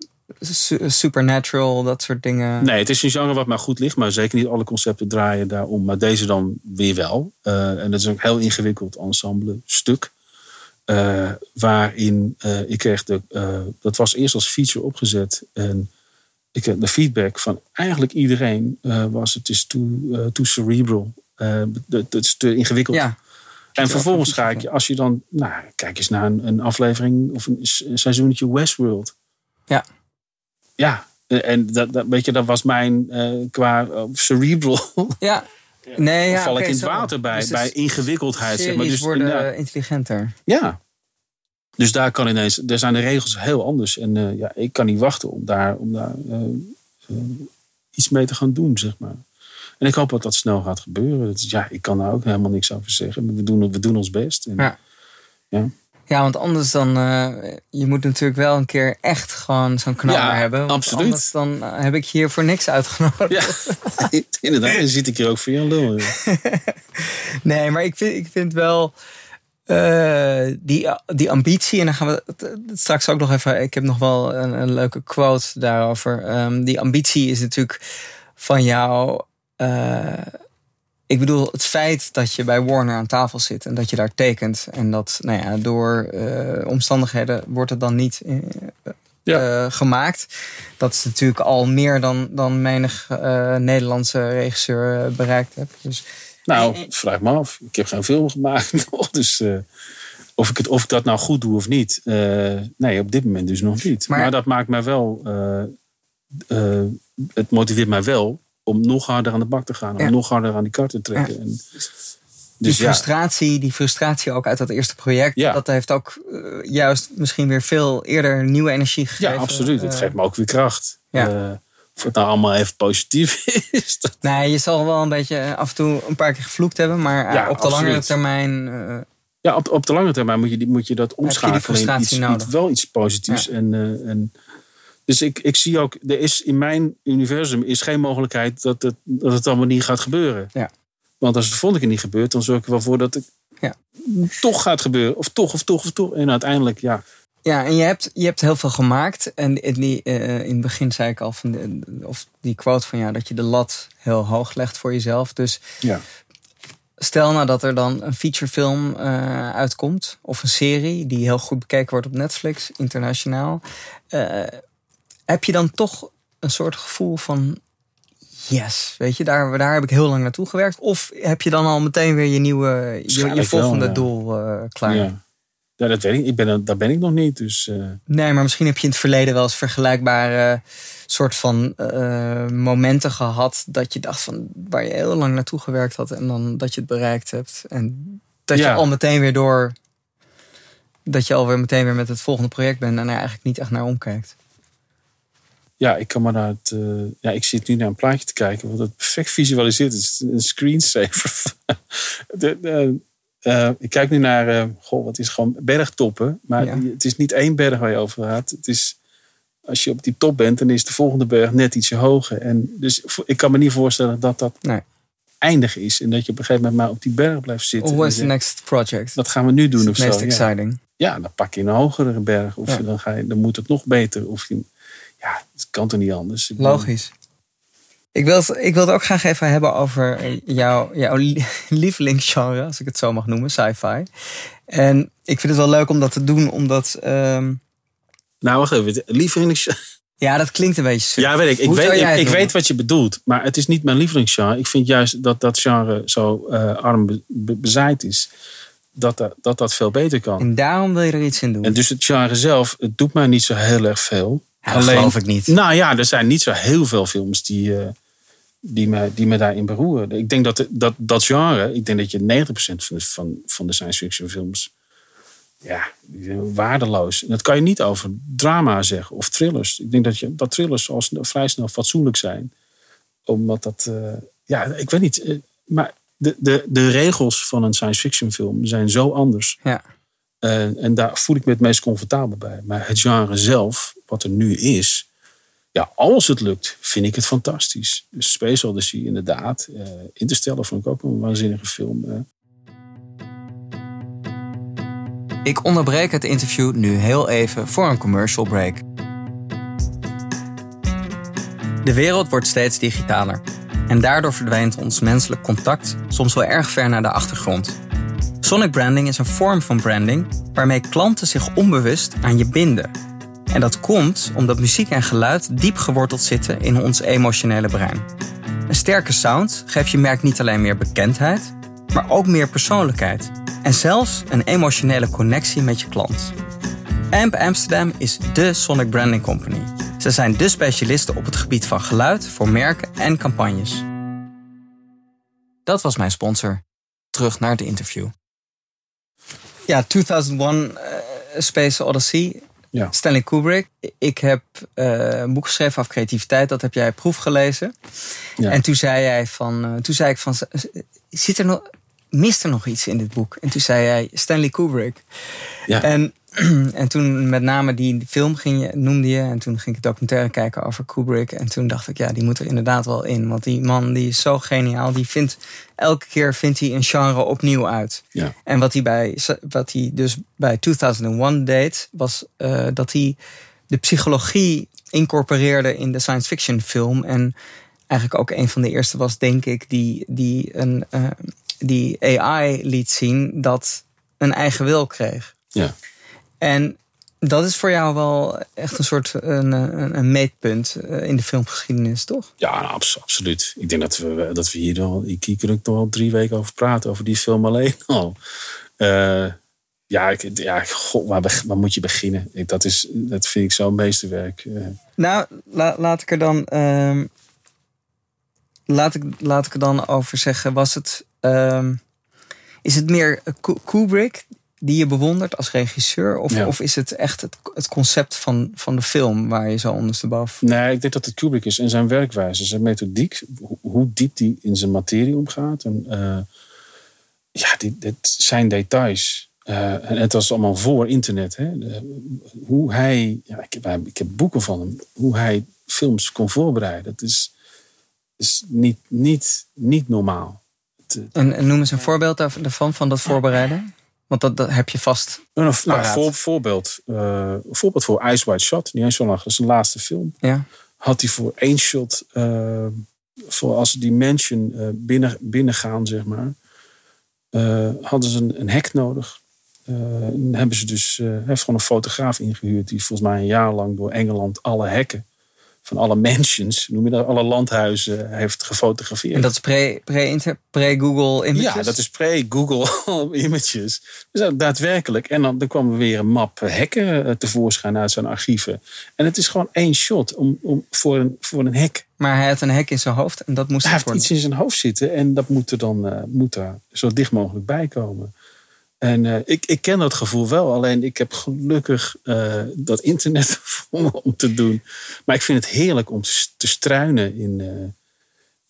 supernatural, dat soort dingen? Nee, het is een genre wat mij goed ligt, maar zeker niet alle concepten draaien daarom. Maar deze dan weer wel. Uh, en dat is een heel ingewikkeld ensemble stuk. Uh, waarin uh, ik kreeg de. dat was eerst als feature opgezet. En ik heb de feedback van eigenlijk iedereen was: het is too, too cerebral. het is te ingewikkeld. Ja. En vervolgens ga ik, als je dan, nou, kijk eens naar een, een aflevering of een, een seizoentje Westworld. Ja ja, en dat, dat, weet je, dat was mijn uh, qua uh, cerebral. Ja. Nee, ja, val okay, ik in het water bij, dus bij ingewikkeldheid. Zeg maar. Dus worden ja. intelligenter. Ja. Dus daar kan ineens, daar zijn de regels heel anders. En uh, ja, ik kan niet wachten om daar, om daar iets mee te gaan doen, zeg maar. En ik hoop dat dat snel gaat gebeuren. Dat, ja, ik kan daar ook helemaal niks over zeggen. We doen, we doen ons best. En, ja. ja. Ja, want anders dan... Uh, je moet natuurlijk wel een keer echt gewoon zo'n knaller Ja, hebben. want absoluut. Anders dan uh, heb ik je hier voor niks uitgenodigd. Ja, inderdaad. Dan zit ik hier ook voor Jan Lul. Nee, maar ik vind, ik vind wel eh, die, die ambitie. En dan gaan we straks ook nog even. Ik heb nog wel een, een leuke quote daarover. Ehm, die ambitie is natuurlijk van jou. eh, ik bedoel, het feit dat je bij Warner aan tafel zit en dat je daar tekent. En dat, nou ja, door eh, omstandigheden wordt het dan niet eh, Ja. eh, gemaakt. Dat is natuurlijk al meer dan, dan menig Nederlandse regisseur bereikt heeft. Dus Nou, vraag me af. Ik heb geen film gemaakt nog. Dus of, ik het, of ik dat nou goed doe of niet. nee, op dit moment dus nog niet. Maar- Maar, dat maakt mij wel. het motiveert mij wel om nog harder aan de bak te gaan. Om nog harder aan die kar te trekken. En, die dus ja, frustratie, die frustratie ook uit dat eerste project, Ja. dat heeft ook eh, juist misschien weer veel eerder nieuwe energie gegeven. ja, absoluut. Het Eh, geeft me ook weer kracht. ja. Eh, of het nou allemaal even positief is. dat- Nee, je zal wel een beetje af en toe een paar keer gevloekt hebben, maar Ja, op de langere absoluut. termijn. Ja, op, op de lange termijn moet je, die- moet je dat omschakelen in frustratie iets, iets- wel iets positiefs. En, en, dus ik, ik zie ook, er is in mijn universum is geen mogelijkheid dat het, dat het allemaal niet gaat gebeuren. Ja. Want als het de volgende keer niet gebeurt, dan zorg ik er wel voor dat het Ja. toch gaat gebeuren. Of toch, of toch, of toch. En uiteindelijk, ja. Ja, en je hebt, je hebt heel veel gemaakt. En die, eh, in het begin zei ik al van de, of die quote van jou dat je de lat heel hoog legt voor jezelf. Dus ja. stel nou dat er dan een featurefilm eh, uitkomt, of een serie die heel goed bekeken wordt op Netflix, internationaal. eh, heb je dan toch een soort gevoel van yes, weet je, daar, daar heb ik heel lang naartoe gewerkt? Of heb je dan al meteen weer je nieuwe, je, je Waarschijnlijk wel, volgende ja. doel eh, klaar? ja. Ja, dat weet ik. ik ben, daar ben ik nog niet. Dus eh, Nee, maar misschien heb je in het verleden wel eens vergelijkbare soort van eh, momenten gehad dat je dacht van waar je heel lang naartoe gewerkt had en dan dat je het bereikt hebt en dat je al meteen weer door dat je alweer meteen weer met het volgende project bent en er eigenlijk niet echt naar omkijkt. Ja, ik kan maar naar het. eh, ja, ik zit nu naar een plaatje te kijken, wat het perfect visualiseert. Het is een screensaver. de, de, eh, ik kijk nu naar, eh, goh, wat is gewoon bergtoppen. Maar Ja. het is niet één berg waar je over gaat. Het is, als je op die top bent, dan is de volgende berg net ietsje hoger. En dus ik kan me niet voorstellen dat dat Nee. eindig is. En dat je op een gegeven moment maar op die berg blijft zitten. What En is the next project? Dat gaan we nu doen of het meest zo. Ja. exciting. ja, dan pak je een hogere berg. Of Ja. dan, ga je, dan moet het nog beter. Of je, ja, het kan toch niet anders. Ik Logisch. Ik wil, het, ik wil het ook graag even hebben over jouw, jouw li- lievelingsgenre, als ik het zo mag noemen, sci-fi. En ik vind het wel leuk om dat te doen, omdat... ehm, Nou, wacht even. Lievelings... ja, dat klinkt een beetje. Ja, weet ik. Ik, Hoe weet, ik, ik weet wat je bedoelt. Maar het is niet mijn lievelingsgenre. Ik vind juist dat dat genre zo eh, arm be- be- bezaaid is. Dat dat, dat dat veel beter kan. En daarom wil je er iets in doen. En dus het genre zelf, het doet mij niet zo heel erg veel. Ja, dat geloof ik niet. Nou ja, er zijn niet zo heel veel films die, eh, die, me, die me daarin beroeren. Ik denk dat dat, dat genre, ik denk dat je 90% van de, van, van de science fiction films, ja, waardeloos. En dat kan je niet over drama zeggen of thrillers. Ik denk dat, je, dat thrillers al snel- vrij snel fatsoenlijk zijn. Omdat dat, eh, ja, ik weet niet. eh, maar de, de, de regels van een science fiction film zijn zo anders. Ja. En, en daar voel ik me het meest comfortabel bij. Maar het genre zelf, wat er nu is, ja, als het lukt, vind ik het fantastisch. Dus Space Odyssey, inderdaad. Eh Interstellar vond ik ook een waanzinnige film. eh. Ik onderbreek het interview nu heel even voor een commercial break. De wereld wordt steeds digitaler. En daardoor verdwijnt ons menselijk contact soms wel erg ver naar de achtergrond. Sonic branding is een vorm van branding waarmee klanten zich onbewust aan je binden. En dat komt omdat muziek en geluid diep geworteld zitten in ons emotionele brein. Een sterke sound geeft je merk niet alleen meer bekendheid, maar ook meer persoonlijkheid. En zelfs een emotionele connectie met je klant. AMP Amsterdam is dé Sonic Branding Company. Ze zijn dé specialisten op het gebied van geluid voor merken en campagnes. Dat was mijn sponsor. Terug naar het interview. Ja, 2001 eh, Space Odyssey. Ja. Stanley Kubrick. Ik heb eh, een boek geschreven over creativiteit. Dat heb jij proef gelezen. Ja. En toen zei jij van, eh, toen zei ik van, zit er nog miste nog iets in dit boek. En toen zei hij Stanley Kubrick. Ja. En, en toen met name die film ging je, noemde je. En toen ging ik documentaire kijken over Kubrick. En toen dacht ik, ja, die moet er inderdaad wel in. Want die man die is zo geniaal. Die vindt, elke keer vindt hij een genre opnieuw uit. Ja. En wat hij, bij, wat hij dus bij 2001 deed, was uh, dat hij de psychologie incorporeerde in de science fiction film. En eigenlijk ook een van de eerste was, denk ik, die, die, een, uh, die AI liet zien dat een eigen wil kreeg. Ja. En dat is voor jou wel echt een soort een, een, een meetpunt eh, in de filmgeschiedenis, toch? Ja, nou, absoluut. Ik denk dat we, dat we hier al, ik hier nog wel drie weken over praten, over die film alleen al. Uh, ja, ik, ja god, waar, waar, moet je beginnen? Ik, dat, is, dat vind ik zo'n meesterwerk. Uh. Nou, la, laat ik er dan. Uh, laat, ik, laat ik er dan over zeggen. Was het. Uh, is het meer Kubrick die je bewondert als regisseur? Of, Ja. of is het echt het, het concept van, van de film waar je zo ondersteboven. Nee, ik denk dat het Kubrick is en zijn werkwijze, zijn methodiek, hoe, diep die in zijn materie omgaat. En, uh, ja, die, dit zijn details. Uh, en het was allemaal voor internet. Hè? De, hoe hij, ja, ik, heb, ik heb boeken van hem, hoe hij films kon voorbereiden. Dat is, is niet, niet, niet normaal. En, en noem eens een voorbeeld daarvan, van dat voorbereiden. Want dat, dat heb je vast. Een nou, voor, voorbeeld, uh, een voorbeeld voor Ice White Shot, niet eens zo lang, dat is zijn laatste film. Ja. Had hij voor één shot, uh, voor als ze die mansion uh, binnen, binnengaan, zeg maar, uh, hadden ze een, een hek nodig. dan hebben ze dus, heeft gewoon een fotograaf ingehuurd die volgens mij een jaar lang door Engeland alle hekken van alle mansions, noem je dat, alle landhuizen heeft gefotografeerd. En dat is pre-Google pre, pre Images? Ja, dat is pre-Google Images. Dus daadwerkelijk. En dan, dan kwam er weer een map hekken tevoorschijn uit zijn archieven. En het is gewoon één shot om, om, voor, een, voor een hek. Maar hij had een hek in zijn hoofd en dat moest Hij heeft worden. iets in zijn hoofd zitten en dat moet er dan uh, moet daar zo dicht mogelijk bij komen. En uh, ik, ik ken dat gevoel wel, alleen ik heb gelukkig uh, dat internet om te doen. Maar ik vind het heerlijk om te, struinen in, uh,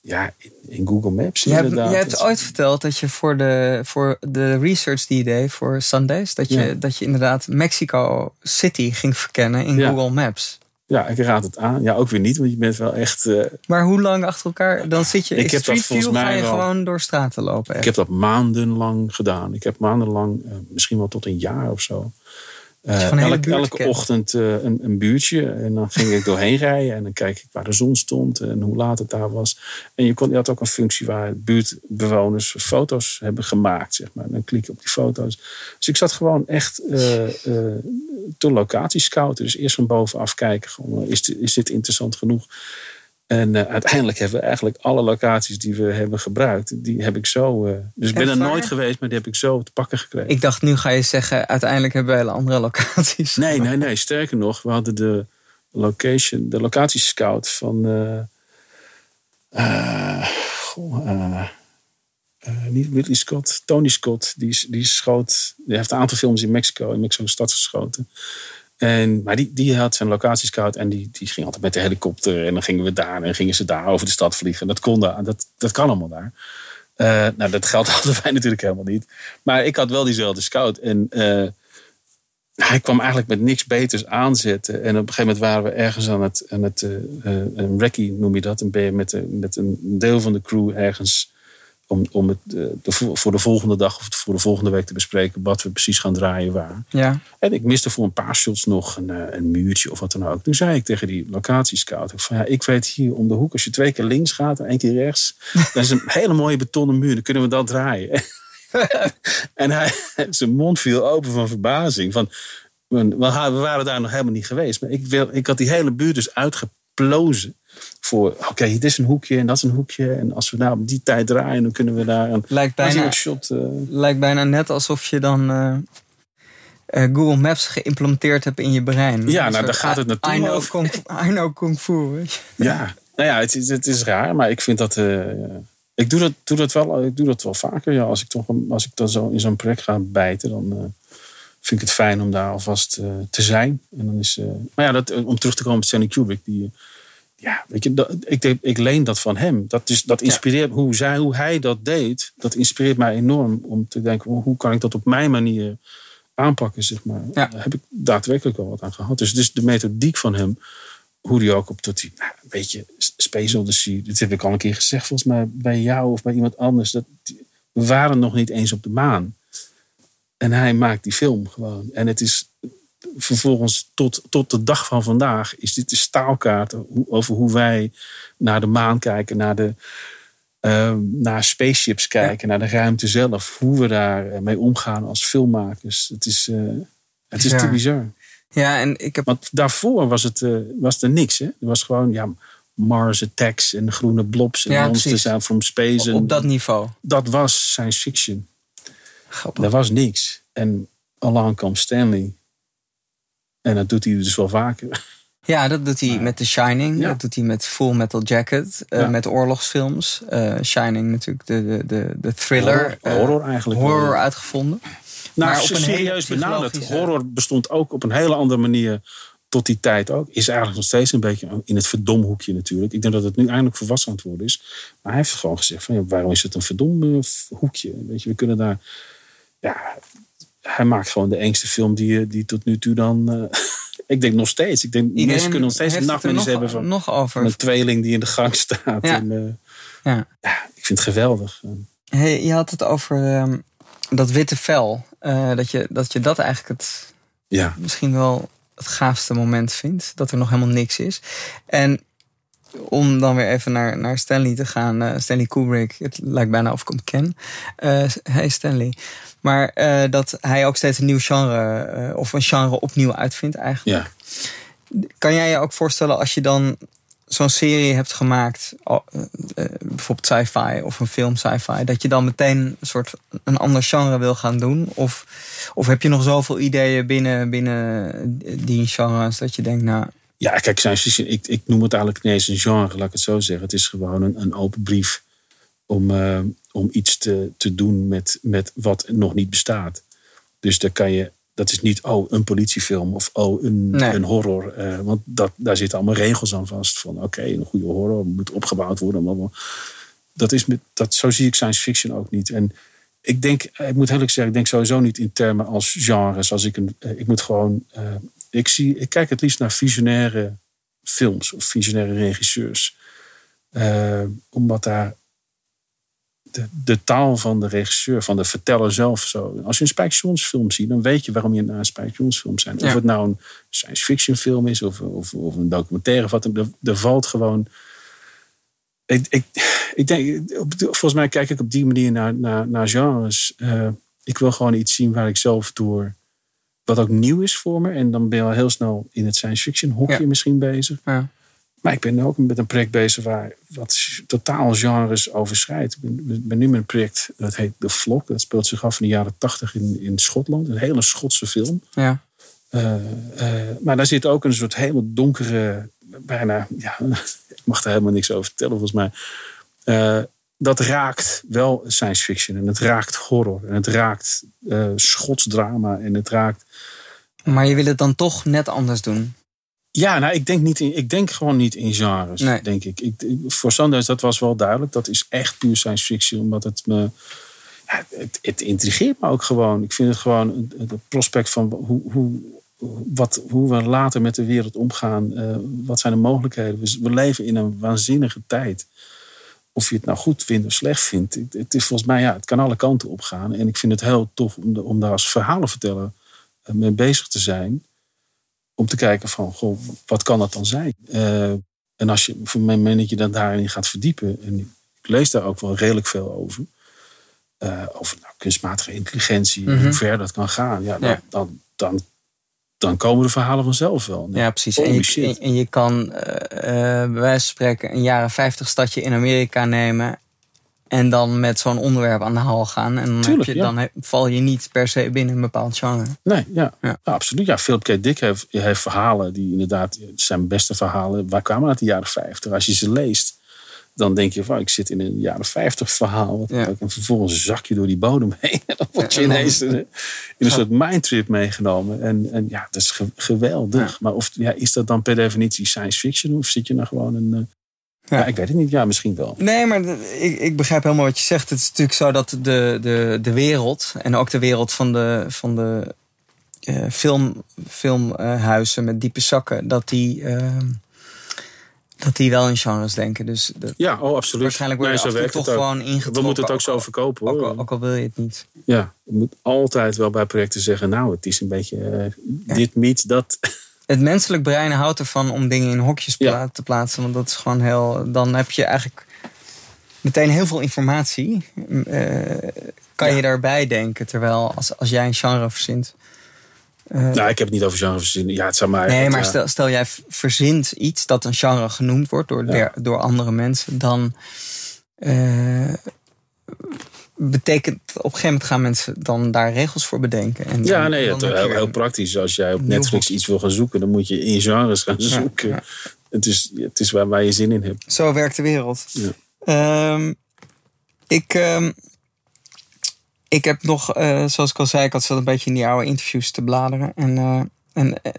ja, in, in, Google Maps. Je hebt, je hebt ooit verteld dat je voor de, voor de research die je deed voor Sundays, dat je, Ja. dat je inderdaad Mexico City ging verkennen in Ja. Google Maps. Ja, ik raad het aan. Ja, ook weer niet, want je bent wel echt. uh, Maar hoe lang achter elkaar? Dan zit je Ik in heb Street View, ga je wel- gewoon door straten lopen. echt. ik heb dat maandenlang gedaan. Ik heb maandenlang, uh, misschien wel tot een jaar of zo. Uh, hele elk, elke ochtend uh, een, een buurtje. En dan ging ik doorheen rijden. En dan kijk ik waar de zon stond. En hoe laat het daar was. En je, kon, je had ook een functie waar buurtbewoners foto's hebben gemaakt. Zeg maar. En dan klik je op die foto's. Dus ik zat gewoon echt uh, te locatie scouten. Dus eerst van bovenaf kijken. Gewoon, is, is dit interessant genoeg? En uh, uiteindelijk hebben we eigenlijk alle locaties die we hebben gebruikt, die heb ik zo. Uh, dus ik ben er nooit geweest, maar die heb ik zo te pakken gekregen. Ik dacht, nu ga je zeggen, uiteindelijk hebben we hele andere locaties. Nee, nee, nee. Sterker nog, we hadden de location, de locatiescout van. Uh, goh, niet Ridley Scott, Tony Scott. Die, die schoot. Die heeft een aantal films in Mexico, in Mexico stad geschoten. En, maar die, die had zijn locatiescout en die, die ging altijd met de helikopter. En dan gingen we daar en gingen ze daar over de stad vliegen. Dat kon daar, dat, dat kan allemaal daar. Uh, nou, dat geld hadden wij natuurlijk helemaal niet. Maar ik had wel diezelfde scout. En uh, hij kwam eigenlijk met niks beters aanzetten. En op een gegeven moment waren we ergens aan het, aan het uh, een recce noem je dat. Met, met een deel van de crew ergens om, om het de, voor de volgende dag of voor de volgende week te bespreken wat we precies gaan draaien waar. Ja. En ik miste voor een paar shots nog een, uh, een muurtje of wat dan ook. Toen zei ik tegen die locatiescout van ja, ik weet hier om de hoek als je twee keer links gaat en één keer rechts, dan is een hele mooie betonnen muur, dan kunnen we dat draaien. en hij, zijn mond viel open van verbazing. Van, we waren daar nog helemaal niet geweest, maar ik, wil, ik had die hele buurt dus uitgeplozen voor, oké, okay, dit is een hoekje en dat is een hoekje. En als we daar op die tijd draaien, dan kunnen we daar een, lijkt bijna, shot. Uh... Lijkt bijna net alsof je dan uh, uh, Google Maps geïmplementeerd hebt in je brein. Ja, nou daar gaat het naartoe. I know, kung, I know kung fu. Ja, nou ja, het is, het is raar, maar ik vind dat. uh, ik doe dat, doe dat wel, ik doe dat wel vaker. Ja, als ik toch als ik dan zo in zo'n project ga bijten, dan vind ik het fijn om daar alvast te zijn. En dan is, maar ja, dat, om terug te komen op Stanley Kubrick, die ja, weet je, dat, ik, ik leen dat van hem. Dat, is, dat inspireert hoe, zij, hoe hij dat deed. Dat inspireert mij enorm om te denken: hoe kan ik dat op mijn manier aanpakken, zeg maar. Ja. Daar heb ik daadwerkelijk wel wat aan gehad. Dus, dus de methodiek van hem, hoe die ook op tot die, nou, een beetje Space Odyssey. Dit heb ik al een keer gezegd, volgens mij bij jou of bij iemand anders. Dat, we waren nog niet eens op de maan. En hij maakt die film gewoon. En het is vervolgens tot, tot de dag van vandaag is dit de staalkaart over hoe wij naar de maan kijken, naar de ehm, naar spaceships kijken, naar de ruimte zelf, hoe we daar eh, mee omgaan als filmmakers. Het is, eh, het is Ja. te bizar. Ja, en ik heb Want daarvoor was, het, eh, was er niks. Hè? Er was gewoon ja, Mars Attacks en groene blobs en Ja, monsters out from space. op En dat niveau. dat was science fiction. Grappig. Er was niks. En along comes Stanley. En dat doet hij dus wel vaker. Ja, dat doet hij met The Shining. Ja. Dat doet hij met Full Metal Jacket. eh. Met oorlogsfilms. Eh, Shining natuurlijk, de, de, de, de thriller. Horror, eh, horror eigenlijk. wel. horror uitgevonden. Nou, maar op een serieus benaderd. Horror bestond ook op een hele andere manier tot die tijd ook. Is eigenlijk nog steeds een beetje in het verdomhoekje natuurlijk. Ik denk dat het nu eindelijk volwassen aan het worden is. Maar hij heeft gewoon gezegd van ja, waarom is het een verdomhoekje? Weet je, we kunnen daar... Ja, hij maakt gewoon de engste film die, die tot nu toe dan... eh, ik denk nog steeds. Ik denk mensen kunnen nog steeds er nachtmerries hebben van, nog over. een tweeling die in de gang staat. Ja. En, eh, Ja. ja, ik vind het geweldig. Hey, je had het over ehm, dat witte vel. Eh, dat, je, dat je dat eigenlijk het, Ja, misschien wel het gaafste moment vindt. Dat er nog helemaal niks is. En om dan weer even naar, naar Stanley te gaan. eh, Stanley Kubrick. Het lijkt bijna of ik hem ken. Eh hey Stanley. Maar eh, dat hij ook steeds een nieuw genre. of een genre opnieuw uitvindt eigenlijk. ja. Kan jij je ook voorstellen als je dan zo'n serie hebt gemaakt, bijvoorbeeld sci-fi of een film sci-fi, dat je dan meteen een soort een ander genre wil gaan doen? Of, of heb je nog zoveel ideeën binnen, binnen die genres dat je denkt, nou, Ja, kijk, science ik, ik noem het eigenlijk niet eens een genre, laat ik het zo zeggen. Het is gewoon een, een open brief om, eh, om iets te, te doen met, met wat nog niet bestaat. Dus daar kan je, dat is niet, oh, een politiefilm of oh, een, Nee. een horror. eh, want dat, daar zitten allemaal regels aan vast. Van oké, een goede horror moet opgebouwd worden. blablabla. Dat is met, dat, zo zie ik science fiction ook niet. En ik denk, ik moet eerlijk zeggen, ik denk sowieso niet in termen als genres. Als ik, een, eh, ik moet gewoon, ik, zie, ik kijk het liefst naar visionaire films of visionaire regisseurs. Eh, omdat daar de, de taal van de regisseur, van de verteller zelf zo. Als je een Spike ziet, dan weet je waarom je naar een Spike film bent. Of het nou een science fiction film is of, of, of een documentaire. Of wat, dan- er, er valt gewoon. Ik, ik, ik denk, volgens mij kijk ik op die manier naar, naar, naar genres. Eh, ik wil gewoon iets zien waar ik zelf door. Wat ook nieuw is voor me. En dan ben je al heel snel in het science fiction hokje Ja. misschien bezig. ja. Maar ik ben ook met een project bezig waar wat totaal genres overschrijdt. Ik ben, ik ben nu met een project dat heet The Flock. Dat speelt zich af in de jaren tachtig in, in Schotland. Een hele Schotse film. ja. Eh, eh, maar daar zit ook een soort hele donkere, bijna, ja, ik mag daar helemaal niks over vertellen volgens mij. Eh, dat raakt wel science fiction en het raakt horror en het raakt eh Schots drama en het raakt Maar je wil het dan toch net anders doen. Ja, nou, ik denk, niet in, ik denk gewoon niet in genres, Nee. denk ik. ik. Voor Sundance, dat was wel duidelijk. Dat is echt puur science fiction, omdat het me... Ja, het, het intrigeert me ook gewoon. Ik vind het gewoon het prospect van hoe, hoe, wat, hoe we later met de wereld omgaan. eh, wat zijn de mogelijkheden? We, we leven in een waanzinnige tijd. Of je het nou goed vindt of slecht vindt. Het, is volgens mij, ja, het kan alle kanten op gaan. En ik vind het heel tof om, de- om daar als verhalenverteller eh, mee bezig te zijn om te kijken van, goh, wat kan dat dan zijn? Eh, en als je, voor mijn dat je dan daarin gaat verdiepen, en ik lees daar ook wel redelijk veel over, eh, over nou, kunstmatige intelligentie, en Mhm. hoe ver dat kan gaan, ja, dan, Ja. Dan, dan, dan komen de verhalen vanzelf wel. Ja, precies. Holy En je, shit. en je kan eh, eh, bij wijze van spreken een jaren 50 stadje in Amerika nemen. En dan met zo'n onderwerp aan de haal gaan. En dan, Tuurlijk, heb je, ja. dan val je niet per se binnen een bepaald genre. Nee, ja, Ja. ja. absoluut. Ja, Philip K. Dick heeft, heeft verhalen die inderdaad zijn beste verhalen. Waar kwamen uit de jaren 50? Als je ze leest, dan denk je van, ik zit in een jaren 50 verhaal. Wat Ja. En vervolgens zak je door die bodem heen. En dan word je ineens in een, in een soort mindtrip meegenomen. En, en ja, dat is ge- geweldig. Ja. Maar of, ja, is dat dan per definitie science fiction? Of zit je nou gewoon een... eh, Ja. ja. ik weet het niet. Ja, misschien wel. Nee, maar ik, ik begrijp helemaal wat je zegt. Het is natuurlijk zo dat de, de, de wereld, en ook de wereld van de, van de eh, film, filmhuizen met diepe zakken, dat die, eh, dat die wel in genres denken. Dus dat, Ja, oh, absoluut. waarschijnlijk word je Nee, toch ook. gewoon ingetrokken. We moeten het ook ook zo verkopen Ook, hoor. al- ook al wil je het niet. Ja, je moet altijd wel bij projecten zeggen, nou, het is een beetje eh, dit meets dat. Het menselijk brein houdt ervan om dingen in hokjes pla- Ja. te plaatsen. Want dat is gewoon heel. Dan heb je eigenlijk meteen heel veel informatie. eh, kan Ja. je daarbij denken. Terwijl als, als jij een genre verzint. Eh, nou, ik heb het niet over genre verzinnen. Ja, het zou maar. nee, het, maar stel, stel jij verzint iets dat een genre genoemd wordt door, Ja. der- door andere mensen. Dan. eh, betekent op een gegeven moment gaan mensen dan daar regels voor bedenken. En Ja, dan- nee, dan het, heel, heel praktisch. Als jij op Netflix iets wil gaan zoeken, dan moet je in genres gaan zoeken. ja. Het, is, het is waar, waar je zin in hebt. Zo werkt de wereld. Ja. Ehm, ik, ehm, ik heb nog, eh, zoals ik al zei, ik had zat een beetje in die oude interviews te bladeren. En, eh, en eh,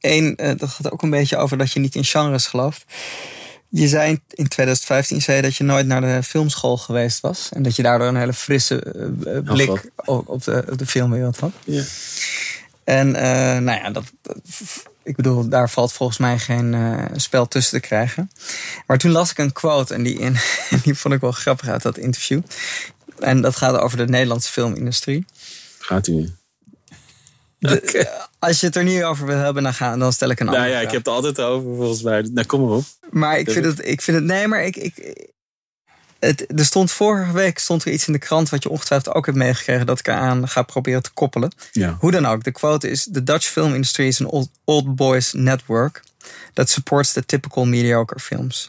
één, dat gaat ook een beetje over dat je niet in genres gelooft. Je zei in 2015 zei dat je nooit naar de filmschool geweest was. En dat je daardoor een hele frisse blik op, op, de, op de filmwereld had. Ja. En nou ja, dat, dat- ik bedoel, daar valt volgens mij geen spel tussen te krijgen. Maar toen las ik een quote en die, en die vond ik wel grappig uit dat interview. En dat gaat over de Nederlandse filmindustrie. Gaat u. De- Als je het er niet over wil hebben, dan, gaan, dan stel ik een andere Nou ja, ik heb het altijd over volgens mij. Nou, kom maar op. Maar ik vind het, ik vind het nee, maar ik, ik, het, er stond vorige week stond er iets in de krant wat je ongetwijfeld ook hebt meegekregen dat ik eraan ga proberen te koppelen. Ja. Hoe dan ook, de quote is: The Dutch film industry is an old, old boys network that supports the typical mediocre films.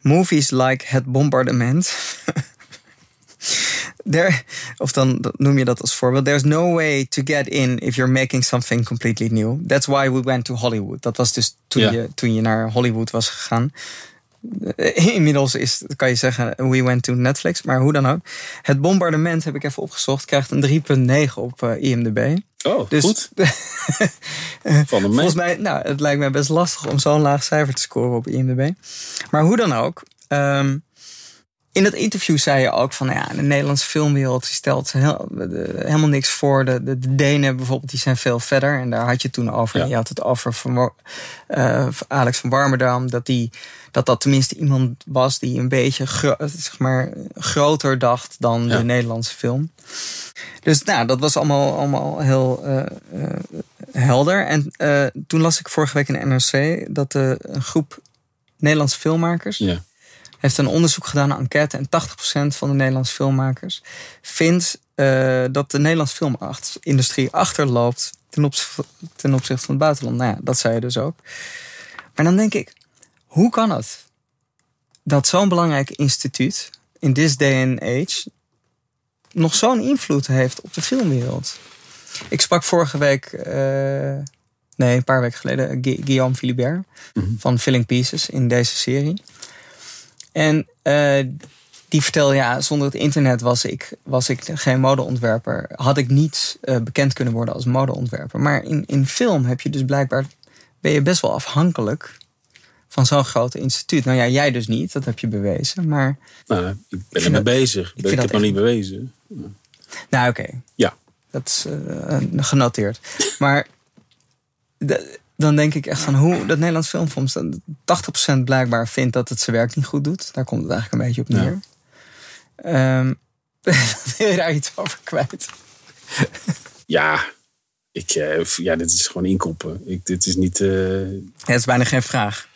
Movies like Het Bombardement. There, of dan noem je dat als voorbeeld. There's no way to get in if you're making something completely new. That's why we went to Hollywood. Dat was dus toen, je, toen je naar Hollywood was gegaan. Eh, Inmiddels is, kan je zeggen, we went to Netflix. Maar hoe dan ook. Het bombardement, heb ik even opgezocht, krijgt een 3,9 op eh, IMDb. Oh, Dus goed. Van Volgens mij, nou, het lijkt mij best lastig om zo'n laag cijfer te scoren op IMDb. Maar hoe dan ook. ehm, in dat interview zei je ook van, ja, de Nederlandse filmwereld stelt heel- de- helemaal niks voor. De, de, de Denen bijvoorbeeld, die zijn veel verder. En daar had je toen over. Ja. Je had het over van, eh, Alex van Warmerdam. Dat, die, dat dat tenminste iemand was die een beetje zeg maar, groter dacht dan Ja. de Nederlandse film. Dus nou, dat was allemaal, allemaal heel eh, eh, helder. En toen las ik vorige week in NRC dat een groep Nederlandse filmmakers Ja. Heeft een onderzoek gedaan, een enquête. En 80% van de Nederlandse filmmakers vindt eh, dat de Nederlandse filmindustrie achterloopt ten, opz- ten opzichte van het buitenland. Nou ja, dat zei je dus ook. Maar dan denk ik, hoe kan het dat zo'n belangrijk instituut in this day and age nog zo'n invloed heeft op de filmwereld? Ik sprak vorige week, eh, nee, een paar weken geleden, Gu- Guillaume Philibert van Filling Pieces in deze serie. En eh, die vertelde, ja, zonder het internet was ik, was ik geen modeontwerper. Had ik niet eh, bekend kunnen worden als modeontwerper. Maar in, in film heb je dus blijkbaar, ben je best wel afhankelijk van zo'n groot instituut. Nou ja, jij dus niet, dat heb je bewezen. Maar, Nou, ik ben ermee bezig. ik Ik, heb het nog echt- niet bewezen. nou oké, Ja. dat is eh, genoteerd. Maar de- dan denk ik echt van hoe dat Nederlands Filmfonds... dat 80% blijkbaar vindt dat het zijn werk niet goed doet. Daar komt het eigenlijk een beetje op Ja. neer. Ehm, wil je daar iets over kwijt? Ja, ik, eh, ja, dit is gewoon inkoppen. Ik, dit is niet... eh, Ja, het is bijna geen vraag.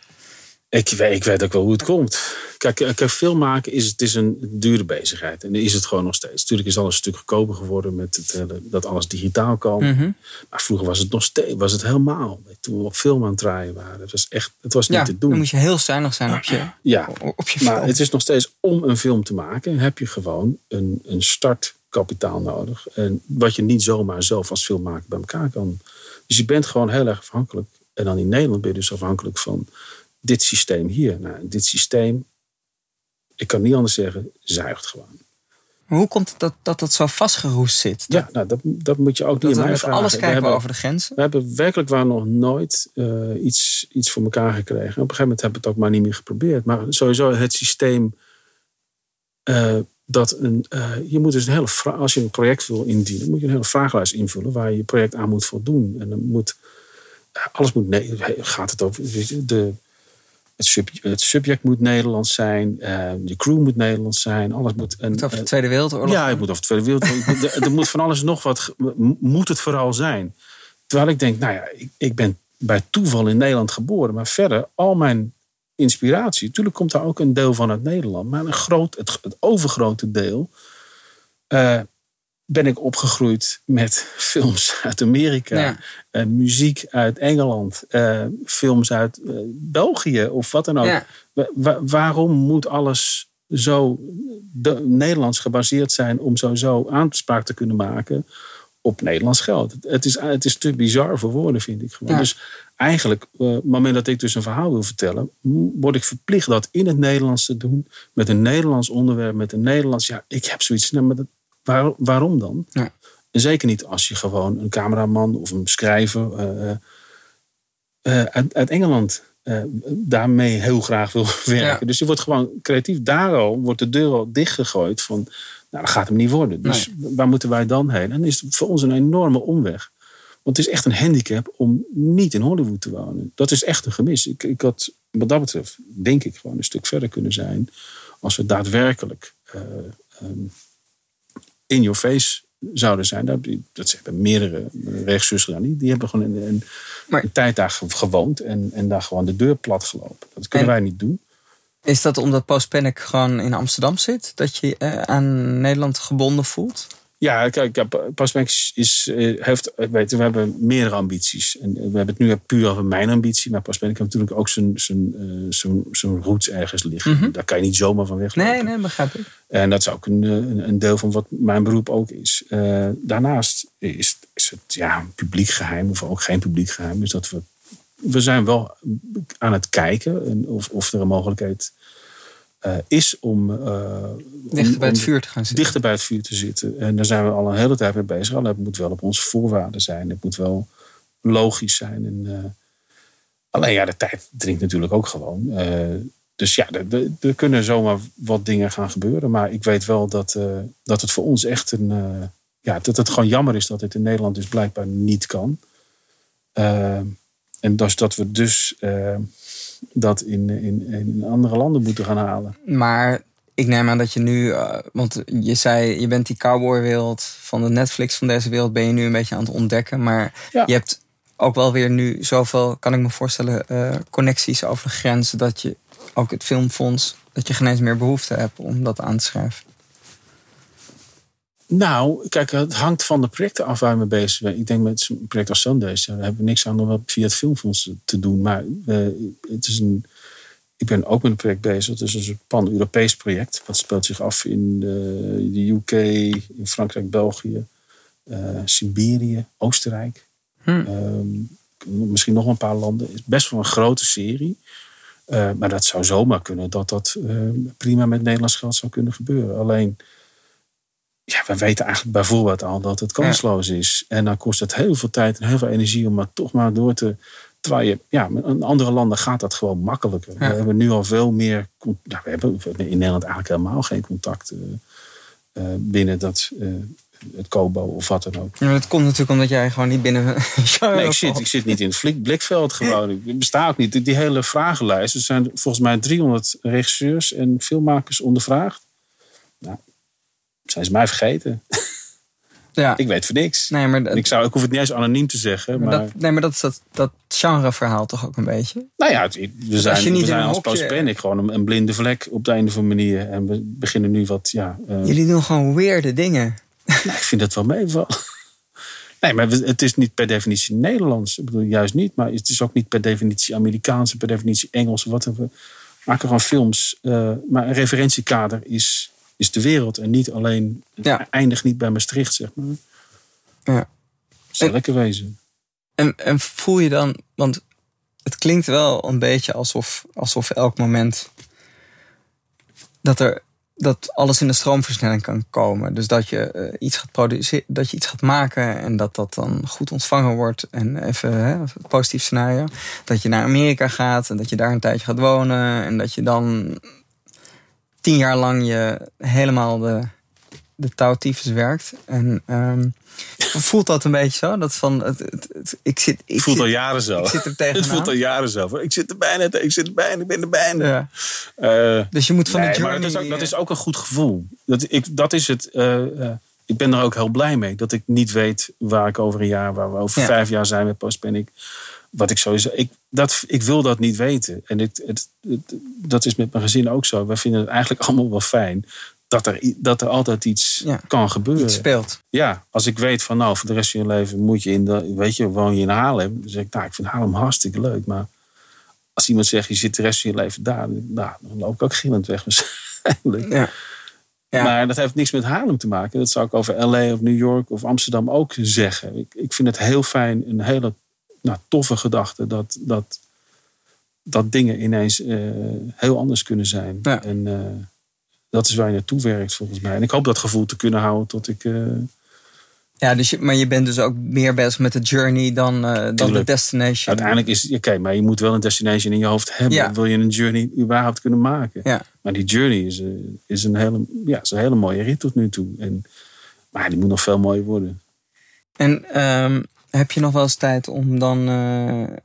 Ik weet, ik weet ook wel hoe het komt. Kijk, eh, kijk film maken is, het is een dure bezigheid. En is het gewoon nog steeds. Natuurlijk is alles een stuk goedkoper geworden met het, hele- dat alles digitaal kan. Mhm. Maar vroeger was het nog steeds, was het helemaal. Toen we op film aan het draaien waren. Het was echt, het was niet Ja, te dan doen. moet je heel zuinig zijn op je, Ja, op je maar film. het is nog steeds om een film te maken. Heb je gewoon een, een startkapitaal nodig. En wat je niet zomaar zelf als filmmaker bij elkaar kan. Dus je bent gewoon heel erg afhankelijk. En dan in Nederland ben je dus afhankelijk van dit systeem hier. Nou, dit systeem ik kan niet anders zeggen, zuigt gewoon. Maar hoe komt het dat dat, dat zo vastgeroest zit? Ja, nou, dat, dat moet je ook niet aan mij vragen. alles kijken we hebben- over de grenzen. We hebben werkelijk waar nog nooit eh, iets, iets voor elkaar gekregen. Op een gegeven moment hebben we het ook maar niet meer geprobeerd. Maar sowieso het systeem eh, dat een. eh, je moet dus een hele als je een project wil indienen, moet je een hele vragenlijst invullen waar je je project aan moet voldoen. En dan moet alles moet. Nee, gaat het over de. Het, sub, het subject moet Nederlands zijn, eh, de crew moet Nederlands zijn, alles moet. En, Het over de Tweede Wereldoorlog. ja, het moet over de Tweede Wereldoorlog. er, er moet van alles nog wat. Moet het vooral zijn. Terwijl ik denk, nou ja, ik, ik ben bij toeval in Nederland geboren. Maar verder, al mijn inspiratie. Natuurlijk komt daar ook een deel van uit Nederland. Maar een groot, het, het overgrote deel. eh, ben ik opgegroeid met films uit Amerika. Ja. eh, muziek uit Engeland. eh, films uit eh, België of wat dan ook. Ja. Wa- wa- waarom moet alles zo de- Nederlands gebaseerd zijn om sowieso aanspraak te kunnen maken op Nederlands geld? Het- is, het is te bizar voor woorden, vind ik gewoon. Ja. Dus eigenlijk, op het moment dat ik dus een verhaal wil vertellen, word ik verplicht dat in het Nederlands te doen, met een Nederlands onderwerp, met een Nederlands. Ja, ik heb zoiets. Nou, maar dat, waar- waarom dan? Ja. En zeker niet als je gewoon een cameraman of een schrijver eh, eh, eh, uit, uit Engeland daarmee heel graag wil werken. Ja. Dus je wordt gewoon creatief. Daar al wordt de deur al dichtgegooid van, nou dat gaat hem niet worden. Dus waar moeten wij dan heen? En dan is het voor ons een enorme omweg. Want het is echt een handicap om niet in Hollywood te wonen. Dat is echt een gemis. Ik, ik had wat dat betreft, denk ik, gewoon een stuk verder kunnen zijn. Als we daadwerkelijk eh, ehm, in your face zouden zijn. Dat, dat hebben meerdere regisseurs gedaan. Die, die hebben gewoon een, een, Maar- een tijd daar ge- gewoond en, en daar gewoon de deur plat gelopen. Dat kunnen En- wij niet doen. Is dat omdat Post Panic gewoon in Amsterdam zit? Dat je eh, aan Nederland gebonden voelt? Ja, kijk, ja, Pasmek is, eh, heeft, weet, je, we hebben meerdere ambities. En we hebben het nu puur over mijn ambitie. Maar Pasmek heeft natuurlijk ook zijn, zijn, eh, zijn, zijn roots ergens liggen. Daar kan je niet zomaar van weglopen. Nee, nee, begrijp ik. En dat is ook een, eh, een, deel van wat mijn beroep ook is. Eh, daarnaast is, is het ja, publiek geheim, of ook geen publiek geheim, is dat we. We zijn wel aan het kijken en of, of er een mogelijkheid eh, is om. eh, Dichter om- bij het vuur te gaan zitten. dichter bij het vuur te zitten. En daar zijn we al een hele tijd mee bezig. Alleen het moet wel op onze voorwaarden zijn. Het moet wel logisch zijn. En, eh, alleen ja, de tijd dringt natuurlijk ook gewoon. Dus ja, er- kunnen zomaar wat dingen gaan gebeuren. Maar ik weet wel dat, dat het voor ons echt een. ja, dat het gewoon jammer is dat het in Nederland dus blijkbaar niet kan. En dus dat we dus dat in, in, in andere landen moeten gaan halen. Maar ik neem aan dat je nu, eh, want je zei, je bent die cowboywereld van de Netflix van deze wereld, ben je nu een beetje aan het ontdekken. Maar Ja. je hebt ook wel weer nu zoveel, kan ik me voorstellen, eh, connecties over de grenzen, dat je ook het filmfonds, dat je geen eens meer behoefte hebt om dat aan te schrijven. Nou, kijk, het hangt van de projecten af waar we mee bezig zijn. Ik denk met een project als Sundays, daar hebben we niks aan om dat via het filmfonds te doen. Maar eh, het is een, ik ben ook met een project bezig. Het is een pan-Europees project. Dat speelt zich af in de, de UK, in Frankrijk, België, eh, Siberië, Oostenrijk. Hm. Ehm, misschien nog een paar landen. Het is best wel een grote serie. Eh, maar dat zou zomaar kunnen dat dat eh, prima met Nederlands geld zou kunnen gebeuren. Alleen, ja, we weten eigenlijk bijvoorbeeld al dat het kansloos is. En dan kost het heel veel tijd en heel veel energie om maar toch maar door te. Terwijl je, ja, in andere landen gaat dat gewoon makkelijker. Ja. We hebben nu al veel meer. Nou, we hebben in Nederland eigenlijk helemaal geen contact eh, eh, binnen dat, eh, het Kobo of wat dan ook. Ja, dat komt natuurlijk omdat jij gewoon niet binnen Nee, ik zit, ik zit niet in het blikveld gewoon. Ik besta ook niet. Die hele vragenlijst. Er zijn volgens mij 300 regisseurs en filmmakers ondervraagd. Zijn ze mij vergeten. Ja. Ik weet voor niks. Nee, maar, ik, zou, ik hoef het niet eens anoniem te zeggen. maar Maar, dat, nee, maar dat is dat, dat genreverhaal toch ook een beetje? nou ja, het- we zijn, niet we zijn als hokje- Post-Panic gewoon een, een blinde vlek op de een of andere manier. En we beginnen nu wat, ja... eh, Jullie doen gewoon weirde dingen. Nou, ik vind dat wel meevallen. Nee, maar het is niet per definitie Nederlands. Ik bedoel, juist niet. Maar het is ook niet per definitie Amerikaans, per definitie Engels. Wat we maken gewoon films. eh, maar een referentiekader is, is de wereld. En niet alleen, Ja. eindigt niet bij Maastricht, zeg maar. Ja. Zou lekker wezen. En, en voel je dan, want het klinkt wel een beetje alsof, alsof elk moment dat er dat alles in de stroomversnelling kan komen. Dus dat je eh, iets gaat produceren, dat je iets gaat maken en dat dat dan goed ontvangen wordt. En even hè, positief scenario. Dat je naar Amerika gaat en dat je daar een tijdje gaat wonen. En dat je dan tien jaar lang je helemaal de, de touwtyfus werkt. En um, voelt dat een beetje zo? Dat van, het, het, ik zit, ik voelt zit, al jaren zo. Ik zit er tegenaan. Het voelt al jaren zo. Ik zit er bijna, ik zit er bijna, ik ben er bijna. Ja. Uh, dus je moet van nee, de journey... Maar dat is, ook, dat is ook een goed gevoel. Dat, ik, dat is het... Uh, uh, ik ben er ook heel blij mee. Dat ik niet weet waar ik over een jaar, waar we over Ja. vijf jaar zijn met Postpanic. Wat ik sowieso... Ik, dat, ik wil dat niet weten. En het, het, het- dat is met mijn gezin ook zo. Wij vinden het eigenlijk allemaal wel fijn. Dat er, dat er altijd iets Ja. kan gebeuren. iets speelt. Ja, als ik weet van nou, voor de rest van je leven moet je in de, weet je, woon je in Haarlem. Dan zeg ik, nou, ik vind Haarlem hartstikke leuk. Maar als iemand zegt, je zit de rest van je leven daar. dan- Nou, dan loop ik ook gillend weg waarschijnlijk. Ja. Ja. Maar dat heeft niks met Haarlem te maken. Dat zou ik over LA of New York of Amsterdam ook zeggen. Ik, ik vind het heel fijn, een hele nou, toffe gedachte dat, dat, dat dingen ineens eh, heel anders kunnen zijn. Ja. En eh, dat is waar je naartoe werkt volgens mij. En ik hoop dat gevoel te kunnen houden tot ik... eh, Ja, dus je, maar je bent dus ook meer bezig met de journey dan, dan de destination. Uiteindelijk is oké, maar je moet wel een destination in je hoofd hebben. Ja. Wil je een journey überhaupt kunnen maken? Ja. Maar die journey is, is, een hele, ja, is een hele mooie rit tot nu toe. En, maar die moet nog veel mooier worden. En ehm, heb je nog wel eens tijd om dan eh,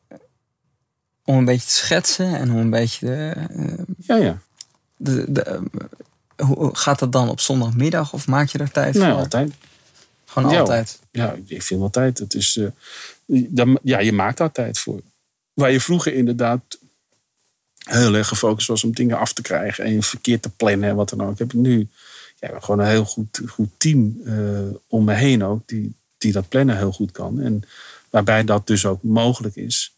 om een beetje te schetsen en om een beetje de, eh, Ja, ja. de, de, eh, hoe gaat dat dan op zondagmiddag of maak je daar tijd Nee, voor? altijd. Gewoon Ja, altijd. Ja, ik vind wel tijd. Het is, dan, ja, je maakt daar tijd voor. Waar je vroeger inderdaad heel erg gefocust was om dingen af te krijgen en verkeerd te plannen en wat dan ook. Heb ik nu ja, gewoon een heel goed, goed team om me heen ook, die, die dat plannen heel goed kan. En waarbij dat dus ook mogelijk is.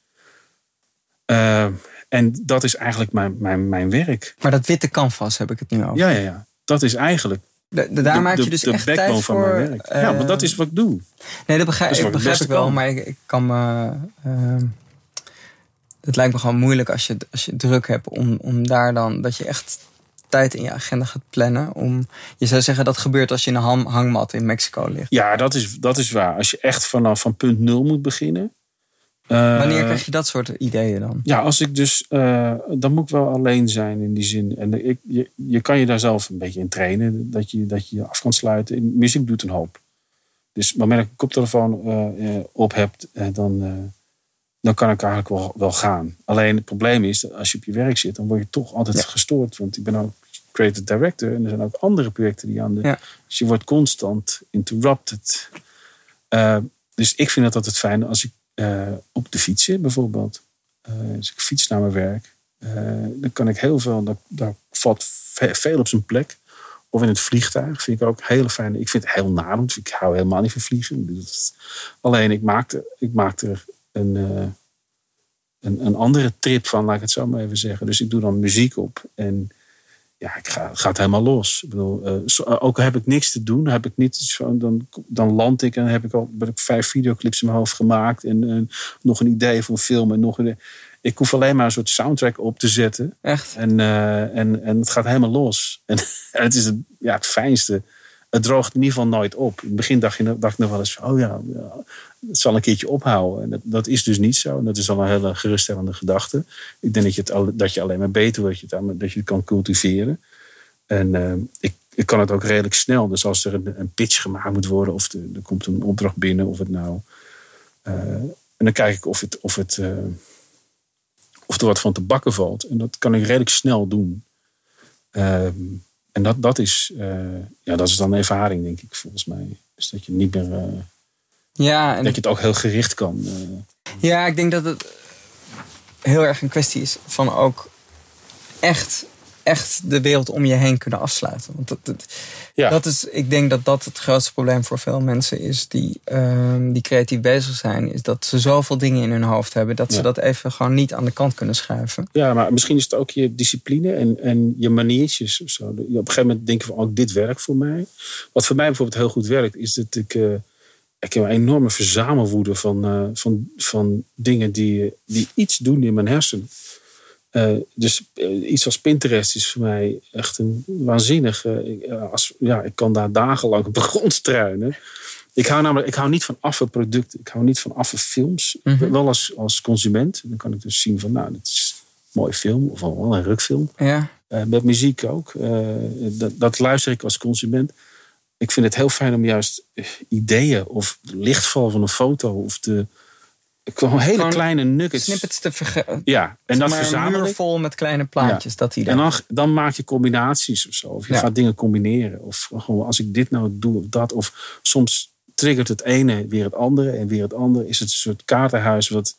Eh, en dat is eigenlijk mijn, mijn, mijn werk. Maar dat witte canvas heb ik het nu over. Ja, ja, ja. Dat is eigenlijk De- de- daar de, maak je dus echt tijd van voor. mijn werk. ja, maar dat is wat ik doe. Nee, dat begrijp, Dat ik, begrijp ik wel, kan. maar ik, ik kan me. ehm, het lijkt me gewoon moeilijk als je, als je druk hebt om, om daar dan. dat je echt tijd in je agenda gaat plannen. Om, je zou zeggen dat gebeurt als je in een hang- hangmat in Mexico ligt. Ja, dat is, dat is waar. Als je echt vanaf van punt nul moet beginnen. eh, Wanneer krijg je dat soort ideeën dan? Ja, als ik dus. eh, dan moet ik wel alleen zijn in die zin. En ik, je, je kan je daar zelf een beetje in trainen. Dat je dat je je af kan sluiten. Muziek doet een hoop. Dus op het moment dat ik een koptelefoon eh, op heb, dan, dan kan ik eigenlijk wel, wel gaan. Alleen het probleem is, dat als je op je werk zit, dan word je toch altijd Ja. gestoord. Want ik ben ook creative director en er zijn ook andere projecten die aan de. Ja. Dus je wordt constant interrupted. Eh, dus ik vind het altijd fijn als ik eh, op de fiets zit, bijvoorbeeld. Eh, als ik fiets naar mijn werk, dan kan ik heel veel, daar, daar valt ve- veel op zijn plek. Of in het vliegtuig vind ik ook heel fijn. Ik vind het heel naar, want ik hou helemaal niet van vliegen. Dus, alleen ik maakte, ik maakte er een, een, een andere trip van, laat ik het zo maar even zeggen. Dus ik doe dan muziek op en ja, ik ga, gaat helemaal los. Ik bedoel, eh, zo- ook al heb ik niks te doen, heb ik niet dan, dan land ik en heb ik al heb ik vijf videoclips in mijn hoofd gemaakt en, en nog een idee voor een film en nog een. Ik hoef alleen maar een soort soundtrack op te zetten Echt? en, eh, en, en het gaat helemaal los. En, en het is het, ja, het fijnste. Het droogt in ieder geval nooit op. In het begin dacht, je, dacht ik nog wel eens oh ja, het zal een keertje ophouden. En dat, dat is dus niet zo. En dat is al een hele geruststellende gedachte. Ik denk dat je, het dat je alleen maar beter wordt, dat je het, dat je het kan cultiveren. En eh, ik, ik kan het ook redelijk snel. Dus als er een, een pitch gemaakt moet worden, of er, er komt een opdracht binnen, of het nou. eh, en dan kijk ik of het. Of het eh, of er wat van te bakken valt. En dat kan ik redelijk snel doen. Ehm, en dat, dat, is, eh, ja, dat is dan ervaring, denk ik, volgens mij. Dus dat je niet meer. eh, Ja, en dat je het ook heel gericht kan. eh. Ja, ik denk dat het heel erg een kwestie is van ook echt, echt de wereld om je heen kunnen afsluiten. Want dat, dat, ja. dat is, ik denk dat dat het grootste probleem voor veel mensen is die, ehm, die creatief bezig zijn. Is dat ze zoveel dingen in hun hoofd hebben dat ze dat even gewoon niet aan de kant kunnen schuiven. ja, maar misschien is het ook je discipline en, en je maniertjes of zo. Op een gegeven moment denk je van, oh, dit werkt voor mij. Wat voor mij bijvoorbeeld heel goed werkt, is dat ik... eh, ik heb een enorme verzamelwoede van, eh, van, van dingen die, die iets doen in mijn hersenen. Eh, dus eh, iets als Pinterest is voor mij echt een waanzinnig. eh, als, ja, ik kan daar dagenlang op de grond struinen. Ik hou namelijk ik hou niet van affe producten. Ik hou niet van affe films. Mhm. Wel als, als consument. Dan kan ik dus zien van, nou, dit is een mooie film. Of wel een rukfilm. Ja. Met muziek ook. Dat, dat luister ik als consument. Ik vind het heel fijn om juist ideeën of de lichtval van een foto of de gewoon hele Gewoon kleine nuggets. Snippets te vergeten. Ja, en dat maar een vol met kleine plaatjes. Dat idee. En dan, dan maak je combinaties of zo. Of je Ja. gaat dingen combineren. Of gewoon als ik dit nou doe of dat. Of soms triggert het ene weer het andere en weer het andere. Is het een soort kaartenhuis wat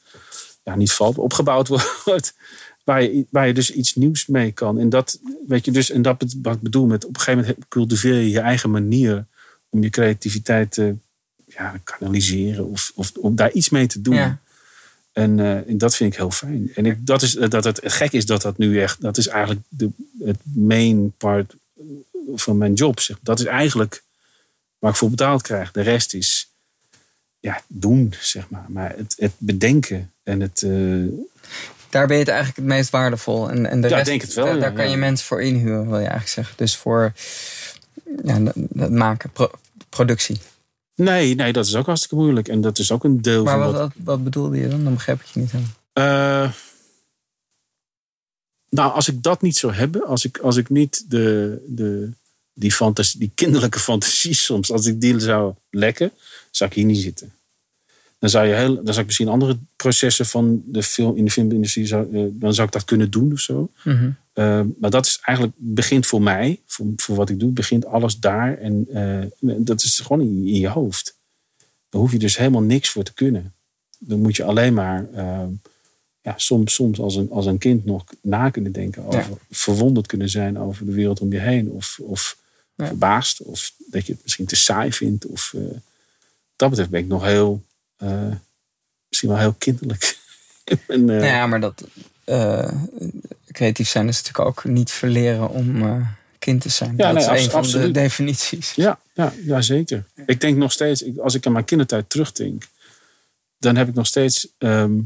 ja, niet valt, opgebouwd wordt. Waar je, waar je dus iets nieuws mee kan. En dat, weet je, dus, en dat wat ik bedoel met op een gegeven moment cultiveer je je eigen manier om je creativiteit te ja, kanaliseren of, of om daar iets mee te doen. Ja. En, eh, en dat vind ik heel fijn. En ik, dat is, dat het, het gek is dat dat nu echt, dat is eigenlijk de, het main part van mijn job. Zeg. Dat is eigenlijk waar ik voor betaald krijg. De rest is ja, doen, zeg maar. Maar het, het bedenken en het. eh, Daar ben je het eigenlijk het meest waardevol. En, en de Ja, rest, denk het wel, Daar, ja, daar kan je mensen voor inhuren, wil je eigenlijk zeggen. Dus voor ja, dat maken, pro- productie. Nee, nee, dat is ook hartstikke moeilijk. En dat is ook een deel Maar van wat, wat. wat, wat bedoelde je dan? Dan begrijp ik je niet helemaal. Eh, nou, als ik dat niet zou hebben, als ik, als ik niet de, de, die, fantasie, die kinderlijke fantasie soms, als ik die zou lekken, zou ik hier niet zitten. Dan zou, je heel, dan zou ik misschien andere processen van de film, in de filmindustrie, zou, eh, dan zou ik dat kunnen doen of zo. Mhm. Eh, maar dat is eigenlijk, begint voor mij, voor, voor wat ik doe, begint alles daar. En eh, dat is gewoon in, in je hoofd. Daar hoef je dus helemaal niks voor te kunnen. Dan moet je alleen maar ja, soms, soms als, een, als een kind nog na kunnen denken over, Ja. verwonderd kunnen zijn over de wereld om je heen. Of, of Ja. verbaasd. Of dat je het misschien te saai vindt. Of, dat betreft ben ik nog heel, eh, misschien wel heel kinderlijk. en, eh, Nou ja, maar dat eh, creatief zijn is natuurlijk ook niet verleren om kind te zijn. Ja, dat nee, is een van absoluut. de definities. Ja, ja, ja zeker. Ik denk nog steeds, als ik aan mijn kindertijd terugdenk, dan heb ik nog steeds. ehm,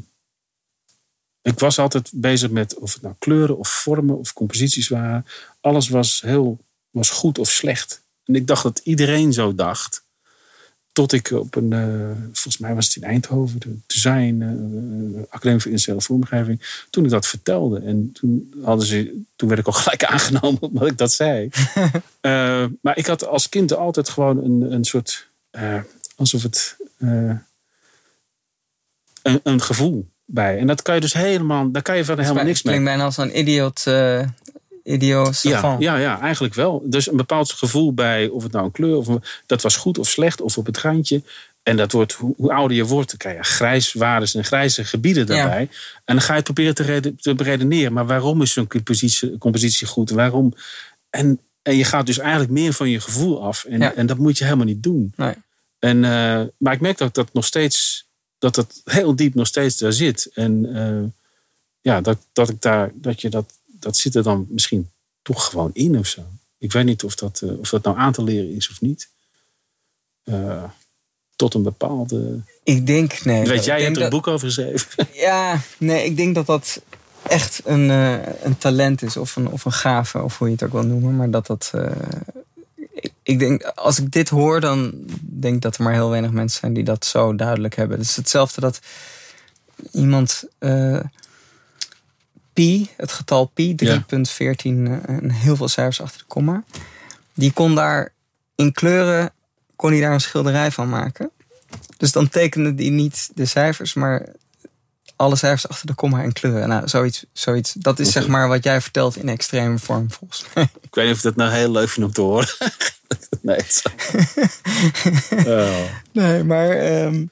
ik was altijd bezig met of het nou kleuren of vormen of composities waren. Alles was heel was goed of slecht. En ik dacht dat iedereen zo dacht. Tot ik op een, eh, volgens mij was het in Eindhoven, de design, eh, Academie voor Industriële Vormgeving. Toen ik dat vertelde. En toen, hadden ze, toen werd ik al gelijk aangenomen omdat ik dat zei. Eh, maar ik had als kind altijd gewoon een, een soort, alsof het, een, een gevoel bij. En dat kan je dus helemaal, daar kan je verder helemaal niks mee. klinkt bijna als een idioot, Ja, ja, ja, eigenlijk wel. Dus een bepaald gevoel bij of het nou een kleur of dat was goed of slecht of op het randje. En dat wordt, hoe, hoe ouder je wordt, dan krijg je grijswaardes en grijze gebieden daarbij. En dan ga je het proberen te, reden- te beredeneren. Maar waarom is zo'n compositie, compositie goed? Waarom? En, en je gaat dus eigenlijk meer van je gevoel af. En, Ja. en dat moet je helemaal niet doen. Nee. En, eh, maar ik merk dat dat nog steeds, dat dat heel diep nog steeds daar zit. En eh, ja, dat, dat ik daar, dat je dat, dat zit er dan misschien toch gewoon in of zo. Ik weet niet of dat, eh, of dat nou aan te leren is of niet. Eh, tot een bepaalde. Ik denk, nee. weet jij, je hebt er een dat- boek over geschreven. Ja, nee, ik denk dat dat echt een, eh, een talent is. Of een, of een gave, of hoe je het ook wil noemen. Maar dat dat... ik, ik denk, als ik dit hoor, dan denk ik dat er maar heel weinig mensen zijn die dat zo duidelijk hebben. Het is hetzelfde dat iemand... pi, het getal pi, 3.14, eh, en heel veel cijfers achter de komma. Die kon daar in kleuren, kon hij daar een schilderij van maken. Dus dan tekende die niet de cijfers, maar alle cijfers achter de komma in kleuren. Nou, zoiets, zoiets. Dat is zeg maar wat jij vertelt in extreme vorm, volgens mij. Ik weet niet of ik dat nou heel leuk vind om te horen. nee, Oh. Nee, maar... ehm,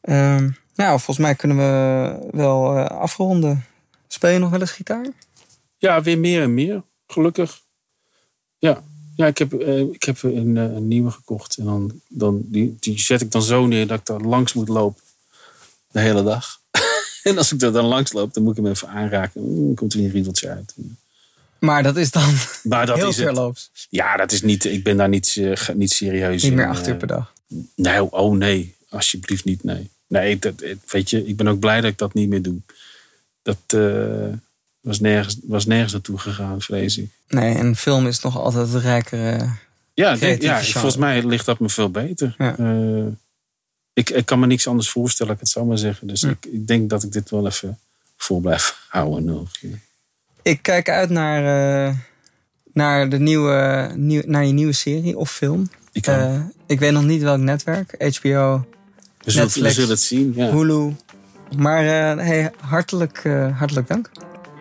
ehm, nou, volgens mij kunnen we wel eh, afronden. Speel je nog wel eens gitaar? Ja, weer meer en meer. Gelukkig. Ja, ja ik, heb, eh, ik heb een, eh, een nieuwe gekocht. En dan, dan, die, die zet ik dan zo neer dat ik daar langs moet lopen. De hele dag. en als ik er dan langs loop, dan moet ik hem even aanraken. Mm, komt er weer een riedeltje uit. Maar dat is dan Maar dat heel is het. verloops. Ja, dat is niet, ik ben daar niet, eh, niet serieus Niet in. meer acht uur per dag. Nee, oh nee, alsjeblieft niet, nee. Nee, dat, weet je, ik ben ook blij dat ik dat niet meer doe. Dat, eh, was nergens, was nergens naartoe gegaan, vrees ik. Nee, en film is nog altijd een rijkere. Ja, denk, ja genre. volgens mij ligt dat me veel beter. Ja. Eh, ik, ik kan me niks anders voorstellen, ik het zou maar zeggen. Dus ik, ik denk dat ik dit wel even vol blijf houden nog. Ik kijk uit naar, eh, naar, de nieuwe, nieuw, naar je nieuwe serie of film. Ik, ik weet nog niet welk netwerk. HBO, we, zullen, we Netflix. zullen het zien. Ja. Hulu. Maar eh, hey, hartelijk, eh, hartelijk dank.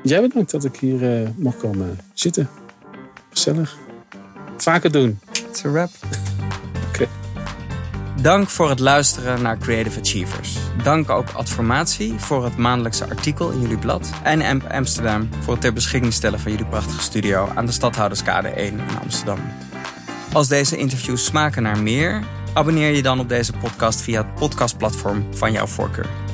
Jij bedankt dat ik hier eh, mocht komen zitten. Gezellig. Vaker doen. It's a wrap. Oké. Dank voor het luisteren naar Creative Achievers. Dank ook Adformatie voor het maandelijkse artikel in jullie blad. En AMP Amsterdam voor het ter beschikking stellen van jullie prachtige studio aan de Stadhouderskade 1 in Amsterdam. Als deze interviews smaken naar meer, abonneer je dan op deze podcast via het podcastplatform van jouw voorkeur.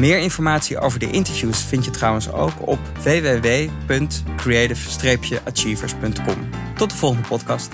Meer informatie over de interviews vind je trouwens ook op www.creative-achievers.com. Tot de volgende podcast.